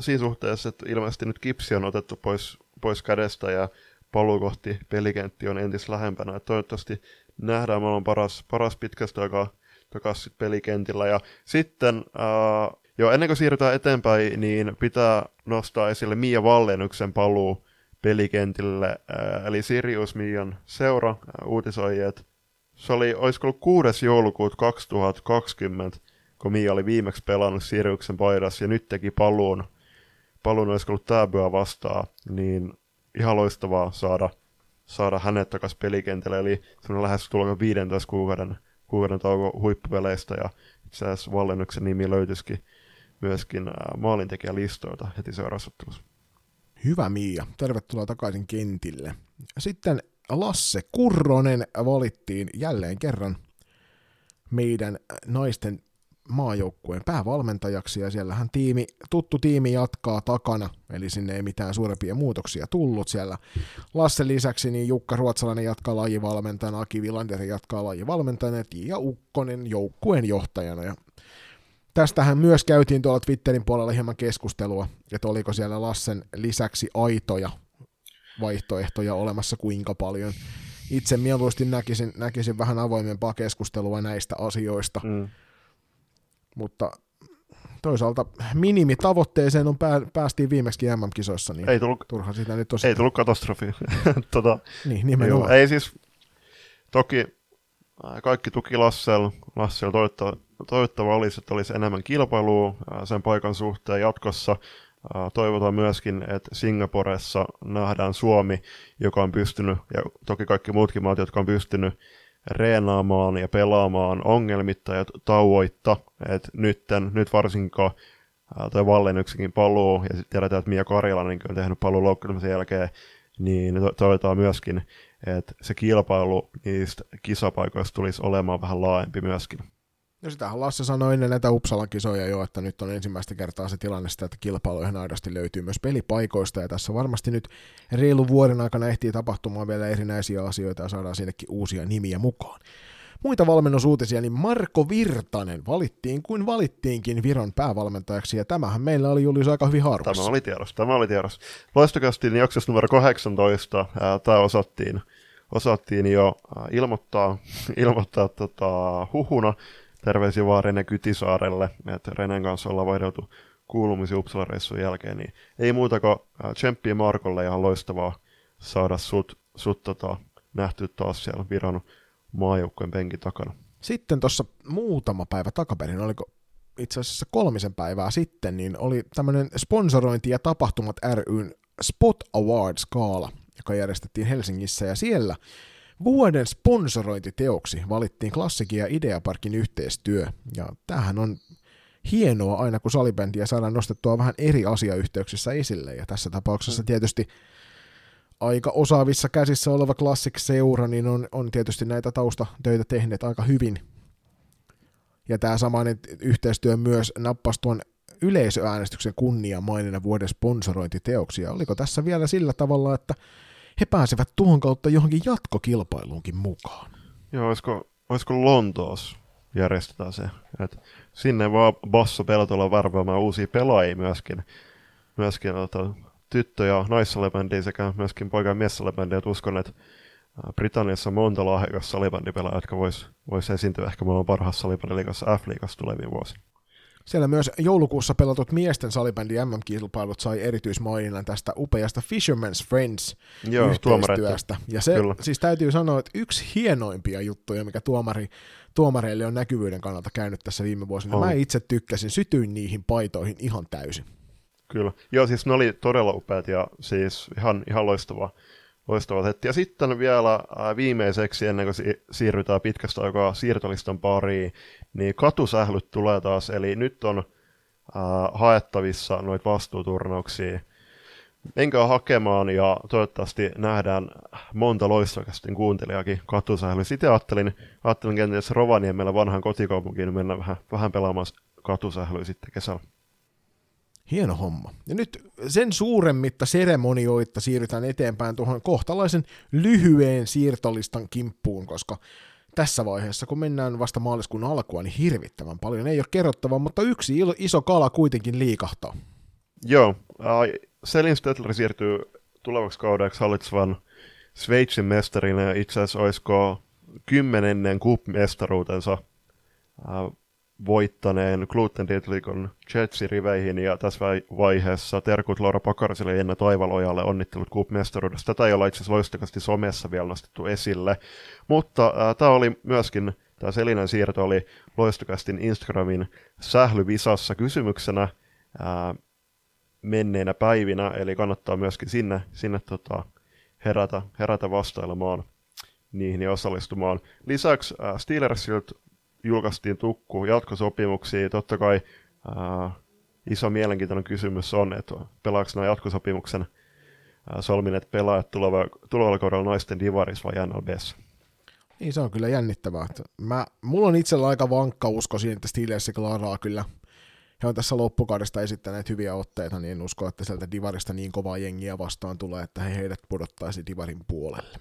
siinä suhteessa, että ilmeisesti nyt kipsi on otettu pois, pois kädestä ja paluu kohti pelikentti on entis lähempänä. Et toivottavasti nähdään maailman paras, paras pitkästä aikaa takaisin pelikentillä. Ja sitten, äh, jo ennen kuin siirrytään eteenpäin, niin pitää nostaa esille Mia Vallenuksen paluu pelikentille. Eli Sirius Mian seura uutisoi, että se oli, olisiko ollut 6. joulukuuta 2020, kun Mia oli viimeksi pelannut Siriuksen paidassa ja nyt teki paluun, paluun olisiko ollut Täbyä vastaan, niin ihan loistavaa saada, saada hänet takaisin pelikentälle, eli semmoinen lähes tulko 15 kuukauden, kuukauden tauko huippupeleistä, ja itse asiassa Vallennuksen nimi löytyisikin myöskin maalintekijälistoilta heti seuraavassa ottelussa. Hyvä Miia, tervetuloa takaisin kentille. Sitten Lasse Kurronen valittiin jälleen kerran meidän naisten maajoukkueen päävalmentajaksi ja siellähän tiimi, tuttu tiimi jatkaa takana, eli sinne ei mitään suurempia muutoksia tullut siellä. Lasse lisäksi niin Jukka Ruotsalainen jatkaa lajivalmentajana, Aki Vilander jatkaa lajivalmentajana ja Ukkonen joukkueen johtajana. Ja tästähän myös käytiin tuolla Twitterin puolella hieman keskustelua, että oliko siellä Lassen lisäksi aitoja vaihtoehtoja olemassa kuinka paljon. Itse mieluusti näkisin, näkisin vähän avoimempaa keskustelua näistä asioista. Mm mutta toisaalta minimitavoitteeseen on pää, päästiin viimeksi MM-kisoissa, niin ei tullut, turha sitä nyt tosiaan. Ei tullut katastrofi. tota, niin, nimenomaan. Joo, ei siis, toki kaikki tuki Lassel, Lassel toivottava, toivottava olisi, että olisi enemmän kilpailua sen paikan suhteen jatkossa. Toivotaan myöskin, että Singaporessa nähdään Suomi, joka on pystynyt, ja toki kaikki muutkin maat, jotka on pystynyt reenaamaan ja pelaamaan ongelmitta ja tauoitta. Et nytten, nyt varsinkin tuo Vallenyksenkin paluu, ja sitten tiedetään, että Mia Karjalainen on tehnyt paluun loukkaantumisen jälkeen, niin to- toivotaan myöskin, että se kilpailu niistä kisapaikoista tulisi olemaan vähän laajempi myöskin. No sitähän Lasse sanoi ennen näitä Uppsalan kisoja jo, että nyt on ensimmäistä kertaa se tilanne sitä, että kilpailu ihan aidosti löytyy myös pelipaikoista, ja tässä varmasti nyt reilu vuoden aikana ehtii tapahtumaan vielä erinäisiä asioita, ja saadaan sinnekin uusia nimiä mukaan. Muita valmennusuutisia, niin Marko Virtanen valittiin kuin valittiinkin Viron päävalmentajaksi, ja tämähän meillä oli Julius aika hyvin harvassa. Tämä oli tiedossa, tämä oli tiedossa. Loistokästin jaksossa numero 18 ää, tämä osattiin, osattiin jo ää, ilmoittaa, ilmoittaa tota, huhuna, terveisiä vaan Rene Kytisaarelle, että Renen kanssa ollaan vaihdeltu kuulumisia Uppsala-reissun jälkeen, niin ei muuta kuin tsemppiä Markolle ihan loistavaa saada sut, sut tota, nähty taas siellä Viron maajoukkueen penkin takana. Sitten tuossa muutama päivä takaperin, oliko itse asiassa kolmisen päivää sitten, niin oli tämmöinen sponsorointi ja tapahtumat ryn Spot Awards-kaala, joka järjestettiin Helsingissä, ja siellä Vuoden sponsorointiteoksi valittiin Klassikin ja Ideaparkin yhteistyö, ja tämähän on hienoa aina, kun salibändiä saadaan nostettua vähän eri asiayhteyksissä esille, ja tässä tapauksessa mm. tietysti aika osaavissa käsissä oleva Classic-seura, niin on, on tietysti näitä taustatöitä tehneet aika hyvin. Ja tämä samainen yhteistyö myös nappasi tuon yleisöäänestyksen kunniamainina vuoden sponsorointiteoksi. Ja oliko tässä vielä sillä tavalla, että he pääsevät tuon kautta johonkin jatkokilpailuunkin mukaan. Joo, olisiko, olisiko Lontoos järjestetään se, että sinne vaan Basso Peltola varvaamaan uusia pelaajia myöskin, myöskin ota, tyttö- ja naissalibändiä sekä myöskin poika- ja miessalibändiä, uskon, että Britanniassa monta lahjakas salibändipelaajaa, jotka vois, vois esiintyä ehkä maailman parhaassa salibändiligassa F-liigassa tulevien vuosina. Siellä myös joulukuussa pelatut miesten salibändi MM-kilpailut sai erityismaininnan tästä upeasta Fisherman's Friends Joo, yhteistyöstä. Ja se Kyllä. siis täytyy sanoa, että yksi hienoimpia juttuja, mikä tuomari, tuomareille on näkyvyyden kannalta käynyt tässä viime vuosina. On. Mä itse tykkäsin, sytyin niihin paitoihin ihan täysin. Kyllä. Joo, siis ne oli todella upeat ja siis ihan, ihan loistava, loistava setti. Ja sitten vielä viimeiseksi, ennen kuin siirrytään pitkästä aikaa siirtolistan pariin, niin katusählyt tulee taas, eli nyt on äh, haettavissa noita vastuuturnauksia. Menkää hakemaan ja toivottavasti nähdään monta loistokästin kuuntelijakin katusähly. Sitten ajattelin, ajattelin kenties Rovaniemellä vanhan kotikaupunkiin mennä vähän, vähän pelaamaan katusählyä sitten kesällä. Hieno homma. Ja nyt sen suuremmitta seremonioita siirrytään eteenpäin tuohon kohtalaisen lyhyen siirtolistan kimppuun, koska tässä vaiheessa, kun mennään vasta maaliskuun alkua, niin hirvittävän paljon ei ole kerrottavaa, mutta yksi iso kala kuitenkin liikahtaa. Joo, äh, Selin Stetler siirtyy tulevaksi kaudeksi hallitsevan Sveitsin mestarina itse asiassa olisiko kymmenennen cup-mestaruutensa äh, voittaneen Gluten Dietlikon Jetsi riveihin ja tässä vaiheessa terkut Laura Pakariselle ja Jenna Taivalojalle onnittelut Cup mestaruudesta. Tätä ei olla itse asiassa loistakasti somessa vielä nostettu esille, mutta äh, tämä oli myöskin, tämä Selinen siirto oli loistakastin Instagramin sählyvisassa kysymyksenä äh, menneinä päivinä, eli kannattaa myöskin sinne, sinne tota, herätä, herätä vastailemaan niihin ja osallistumaan. Lisäksi äh, Steelersilta julkaistiin tukku jatkosopimuksia. Totta kai ää, iso mielenkiintoinen kysymys on, että pelaako nämä jatkosopimuksen ää, solmineet pelaajat tuleva, tulevalla kaudella naisten divarissa vai NLBssä? Niin se on kyllä jännittävää. Mä, mulla on itsellä aika vankka usko siinä, että Steelers klaraa kyllä. He on tässä loppukaudesta esittäneet hyviä otteita, niin en usko, että sieltä Divarista niin kovaa jengiä vastaan tulee, että he heidät pudottaisi Divarin puolelle.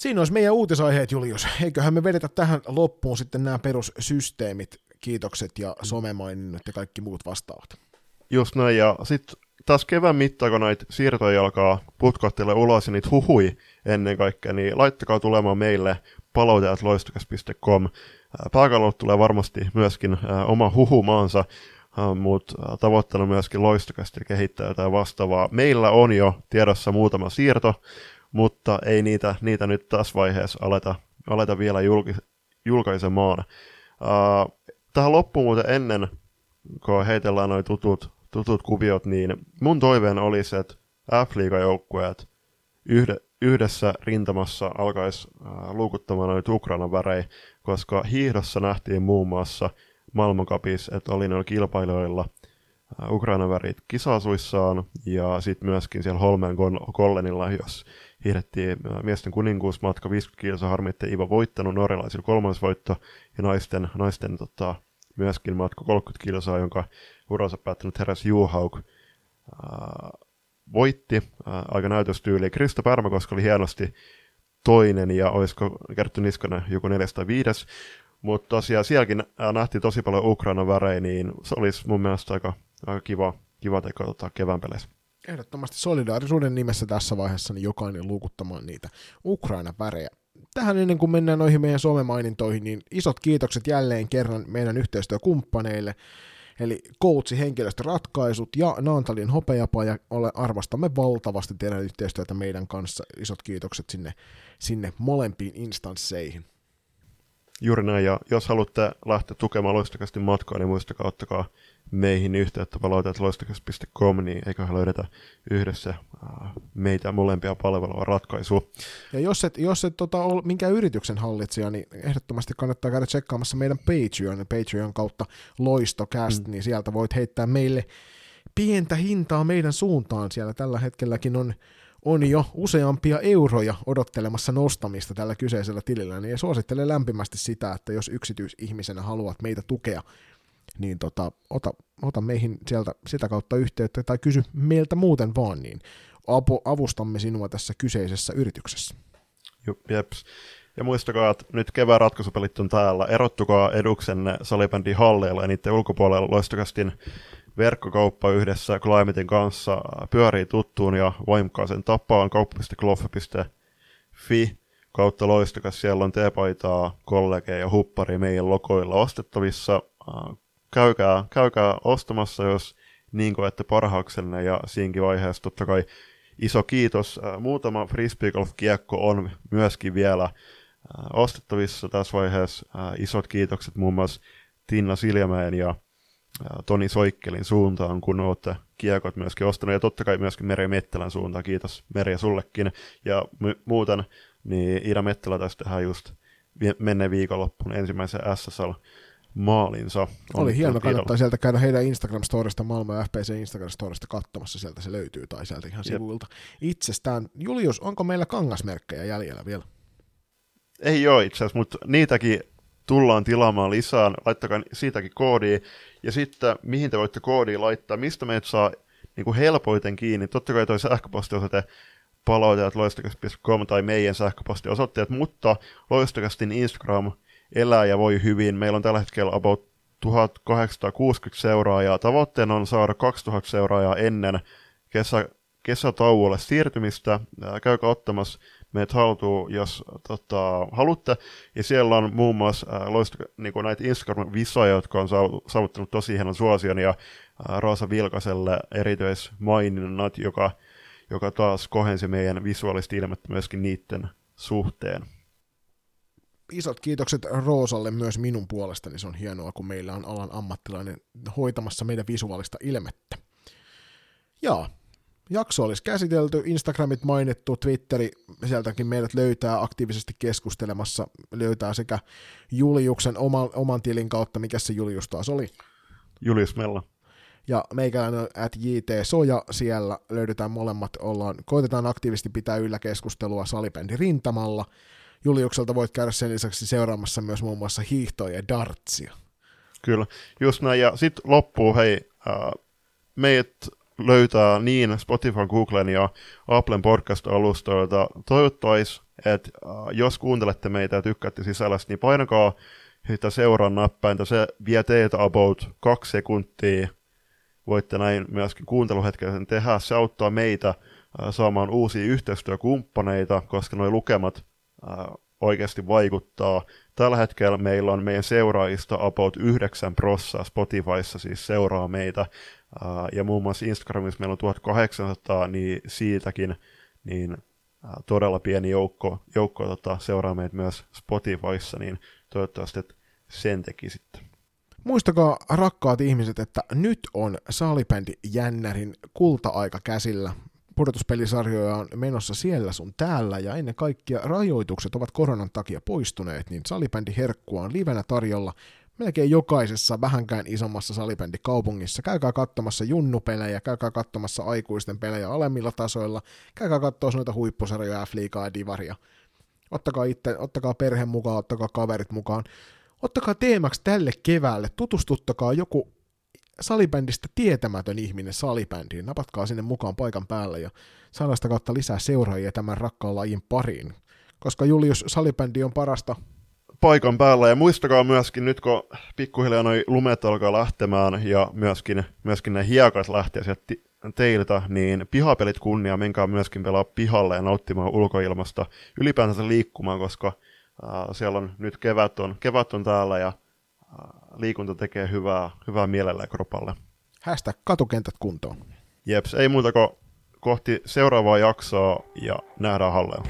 Siinä olisi meidän uutisaiheet, Julius. Eiköhän me vedetä tähän loppuun sitten nämä perussysteemit, kiitokset ja somemaininnot ja kaikki muut vastaavat. Just näin, ja sitten taas kevään mittaan, kun näitä siirtoja alkaa putkottele ulos ja niitä huhui ennen kaikkea, niin laittakaa tulemaan meille palauteat loistokas.com. Pääkallolle tulee varmasti myöskin oma huhumaansa, mutta tavoitteena myöskin loistokasti kehittää jotain vastaavaa. Meillä on jo tiedossa muutama siirto, mutta ei niitä, niitä nyt tässä vaiheessa aleta, aleta vielä julki, julkaisemaan. Uh, tähän loppuun muuten ennen, kun heitellään noin tutut, tutut kuviot, niin mun toiveen olisi, että F-liigajoukkueet yhde, yhdessä rintamassa alkaisi uh, luukuttamaan noita Ukrainan värejä, koska hiihdossa nähtiin muun muassa maailmankapissa, että oli noilla kilpailijoilla uh, Ukrainan värit kisasuissaan ja sitten myöskin siellä Holmeen Kollenilla, jos hiihdettiin äh, miesten kuninkuusmatka 50 kilsa, harmi, että Iva voittanut norjalaisilla kolmas voitto, ja naisten, naisten tota, myöskin matka 30 kilsaa, jonka uransa päättänyt heräs Juhauk äh, voitti äh, aika näytöstyyli. Krista Pärmäkoska oli hienosti toinen, ja olisiko Kerttu Niskanen joku neljäs tai viides, mutta tosiaan sielläkin äh, nähtiin tosi paljon Ukraina värejä, niin se olisi mun mielestä aika, aika kiva, kiva teko tota, kevään peleissä ehdottomasti solidaarisuuden nimessä tässä vaiheessa niin jokainen luukuttamaan niitä Ukraina-värejä. Tähän ennen kuin mennään noihin meidän somemainintoihin, niin isot kiitokset jälleen kerran meidän yhteistyökumppaneille, eli Coachi henkilöstöratkaisut ja Naantalin hopeapaja. Ole, arvostamme valtavasti teidän yhteistyötä meidän kanssa. Isot kiitokset sinne, sinne molempiin instansseihin. Juuri näin, ja jos haluatte lähteä tukemaan loistakasti matkaa, niin muistakaa ottakaa meihin yhteyttä palauteet.loistakas.com, niin eiköhän löydetä yhdessä meitä molempia palvelua ratkaisua. Ja jos et, jos et tota, ole minkään yrityksen hallitsija, niin ehdottomasti kannattaa käydä tsekkaamassa meidän Patreon, Patreon kautta Loistocast, mm. niin sieltä voit heittää meille pientä hintaa meidän suuntaan. Siellä tällä hetkelläkin on on jo useampia euroja odottelemassa nostamista tällä kyseisellä tilillä, niin suosittelen lämpimästi sitä, että jos yksityisihmisenä haluat meitä tukea niin tota, ota, ota meihin sieltä sitä kautta yhteyttä tai kysy meiltä muuten vaan, niin apu, avustamme sinua tässä kyseisessä yrityksessä. Jeps. Ja muistakaa, että nyt kevään ratkaisupelit on täällä. Erottukaa eduksenne salibändin halleilla ja niiden ulkopuolella loistokastin verkkokauppa yhdessä Climatein kanssa pyörii tuttuun ja voimakkaaseen tapaan kauppa.kloffe.fi kautta loistokas. Siellä on teepaitaa, kollegeja ja huppari meidän logoilla ostettavissa. Käykää, käykää ostamassa, jos niin koette parhaaksenne ja siinkin vaiheessa totta kai iso kiitos. Äh, muutama frisbee golf kiekko on myöskin vielä äh, ostettavissa tässä vaiheessa. Äh, isot kiitokset muun muassa Tinna Siljamäen ja Toni Soikkelin suuntaan, kun olette kiekot myöskin ostanut, ja totta kai myöskin Meri Mettelän suuntaan, kiitos Meri sullekin, ja m- muuten, niin Ida Mettelä tästä tehdään just menneen viikonloppuun ensimmäisen SSL maalinsa. Oli hieno, kannattaa sieltä käydä heidän Instagram-storista, Malmö FPC Instagram-storista katsomassa, sieltä se löytyy, tai sieltä ihan sivuilta itsestään. Julius, onko meillä kangasmerkkejä jäljellä vielä? Ei ole itse asiassa, mutta niitäkin tullaan tilaamaan lisää, laittakaa siitäkin koodi. Ja sitten, mihin te voitte koodia laittaa, mistä meitä saa niin kuin helpoiten kiinni. Totta kai toi sähköpostiosoite palautajat loistakas.com tai meidän sähköpostiosoitteet, mutta loistakastin Instagram elää ja voi hyvin. Meillä on tällä hetkellä about 1860 seuraajaa. Tavoitteena on saada 2000 seuraajaa ennen kesä, kesätauolle siirtymistä. Käykää ottamassa meidät haltuun, jos tota, haluatte. Ja siellä on muun muassa äh, loista, niin näitä Instagram-visoja, jotka on saavuttanut tosi hienon suosion, ja äh, Roosa Vilkaselle erityismaininnat, joka, joka taas kohensi meidän visuaalista ilmettä myöskin niiden suhteen. Isot kiitokset Roosalle myös minun puolestani. Se on hienoa, kun meillä on alan ammattilainen hoitamassa meidän visuaalista ilmettä. Jaa, jakso olisi käsitelty, Instagramit mainittu, Twitteri, sieltäkin meidät löytää aktiivisesti keskustelemassa, löytää sekä Juliuksen oman, oman tilin kautta, mikä se Julius taas oli? Julius Mella. Ja meikäläinen at JT Soja, siellä löydetään molemmat, ollaan, koitetaan aktiivisesti pitää yllä keskustelua salibändi rintamalla. Juliukselta voit käydä sen lisäksi seuraamassa myös muun muassa hiihtoja ja dartsia. Kyllä, just näin. Ja sitten loppuu, hei, äh, meidät löytää niin Spotify, Googlen ja Applen podcast-alustoilta. Toivottaisi, että äh, jos kuuntelette meitä ja tykkäätte sisällöstä, niin painakaa sitä seuraa nappäintä. Se vie teitä about kaksi sekuntia. Voitte näin myöskin kuunteluhetkellä sen tehdä. Se auttaa meitä saamaan uusia yhteistyökumppaneita, koska nuo lukemat oikeasti vaikuttaa. Tällä hetkellä meillä on meidän seuraajista about 9 prossaa Spotifyssa siis seuraa meitä, Uh, ja muun muassa Instagramissa meillä on 1800, niin siitäkin niin uh, todella pieni joukko, joukko tota, seuraa meitä myös Spotifyssa, niin toivottavasti että sen teki sitten. Muistakaa rakkaat ihmiset, että nyt on Saalibändi Jännärin kulta-aika käsillä. Pudotuspelisarjoja on menossa siellä sun täällä ja ennen kaikkea rajoitukset ovat koronan takia poistuneet, niin Salibändi Herkkua on livenä tarjolla melkein jokaisessa vähänkään isommassa salibändikaupungissa. Käykää katsomassa junnupelejä, käykää katsomassa aikuisten pelejä alemmilla tasoilla, käykää katsoa noita huippusarjoja, F-liigaa ja Divaria. Ottakaa itse, ottakaa perhe mukaan, ottakaa kaverit mukaan. Ottakaa teemaksi tälle keväälle, tutustuttakaa joku salibändistä tietämätön ihminen salibändiin, napatkaa sinne mukaan paikan päälle ja saadaan sitä kautta lisää seuraajia tämän rakkaan lajin pariin. Koska Julius salibändi on parasta paikan päällä. Ja muistakaa myöskin nyt, kun pikkuhiljaa noi lumet alkaa lähtemään ja myöskin, myöskin ne hiekat lähtee sieltä teiltä, niin pihapelit kunnia, menkää myöskin pelaa pihalle ja nauttimaan ulkoilmasta, ylipäänsä liikkumaan, koska äh, siellä on nyt kevät on, kevät on täällä ja äh, liikunta tekee hyvää, hyvää mielelle ja kropalle. Hästä katukentät kuntoon. Jeps, ei muuta kuin kohti seuraavaa jaksoa ja nähdään hallella.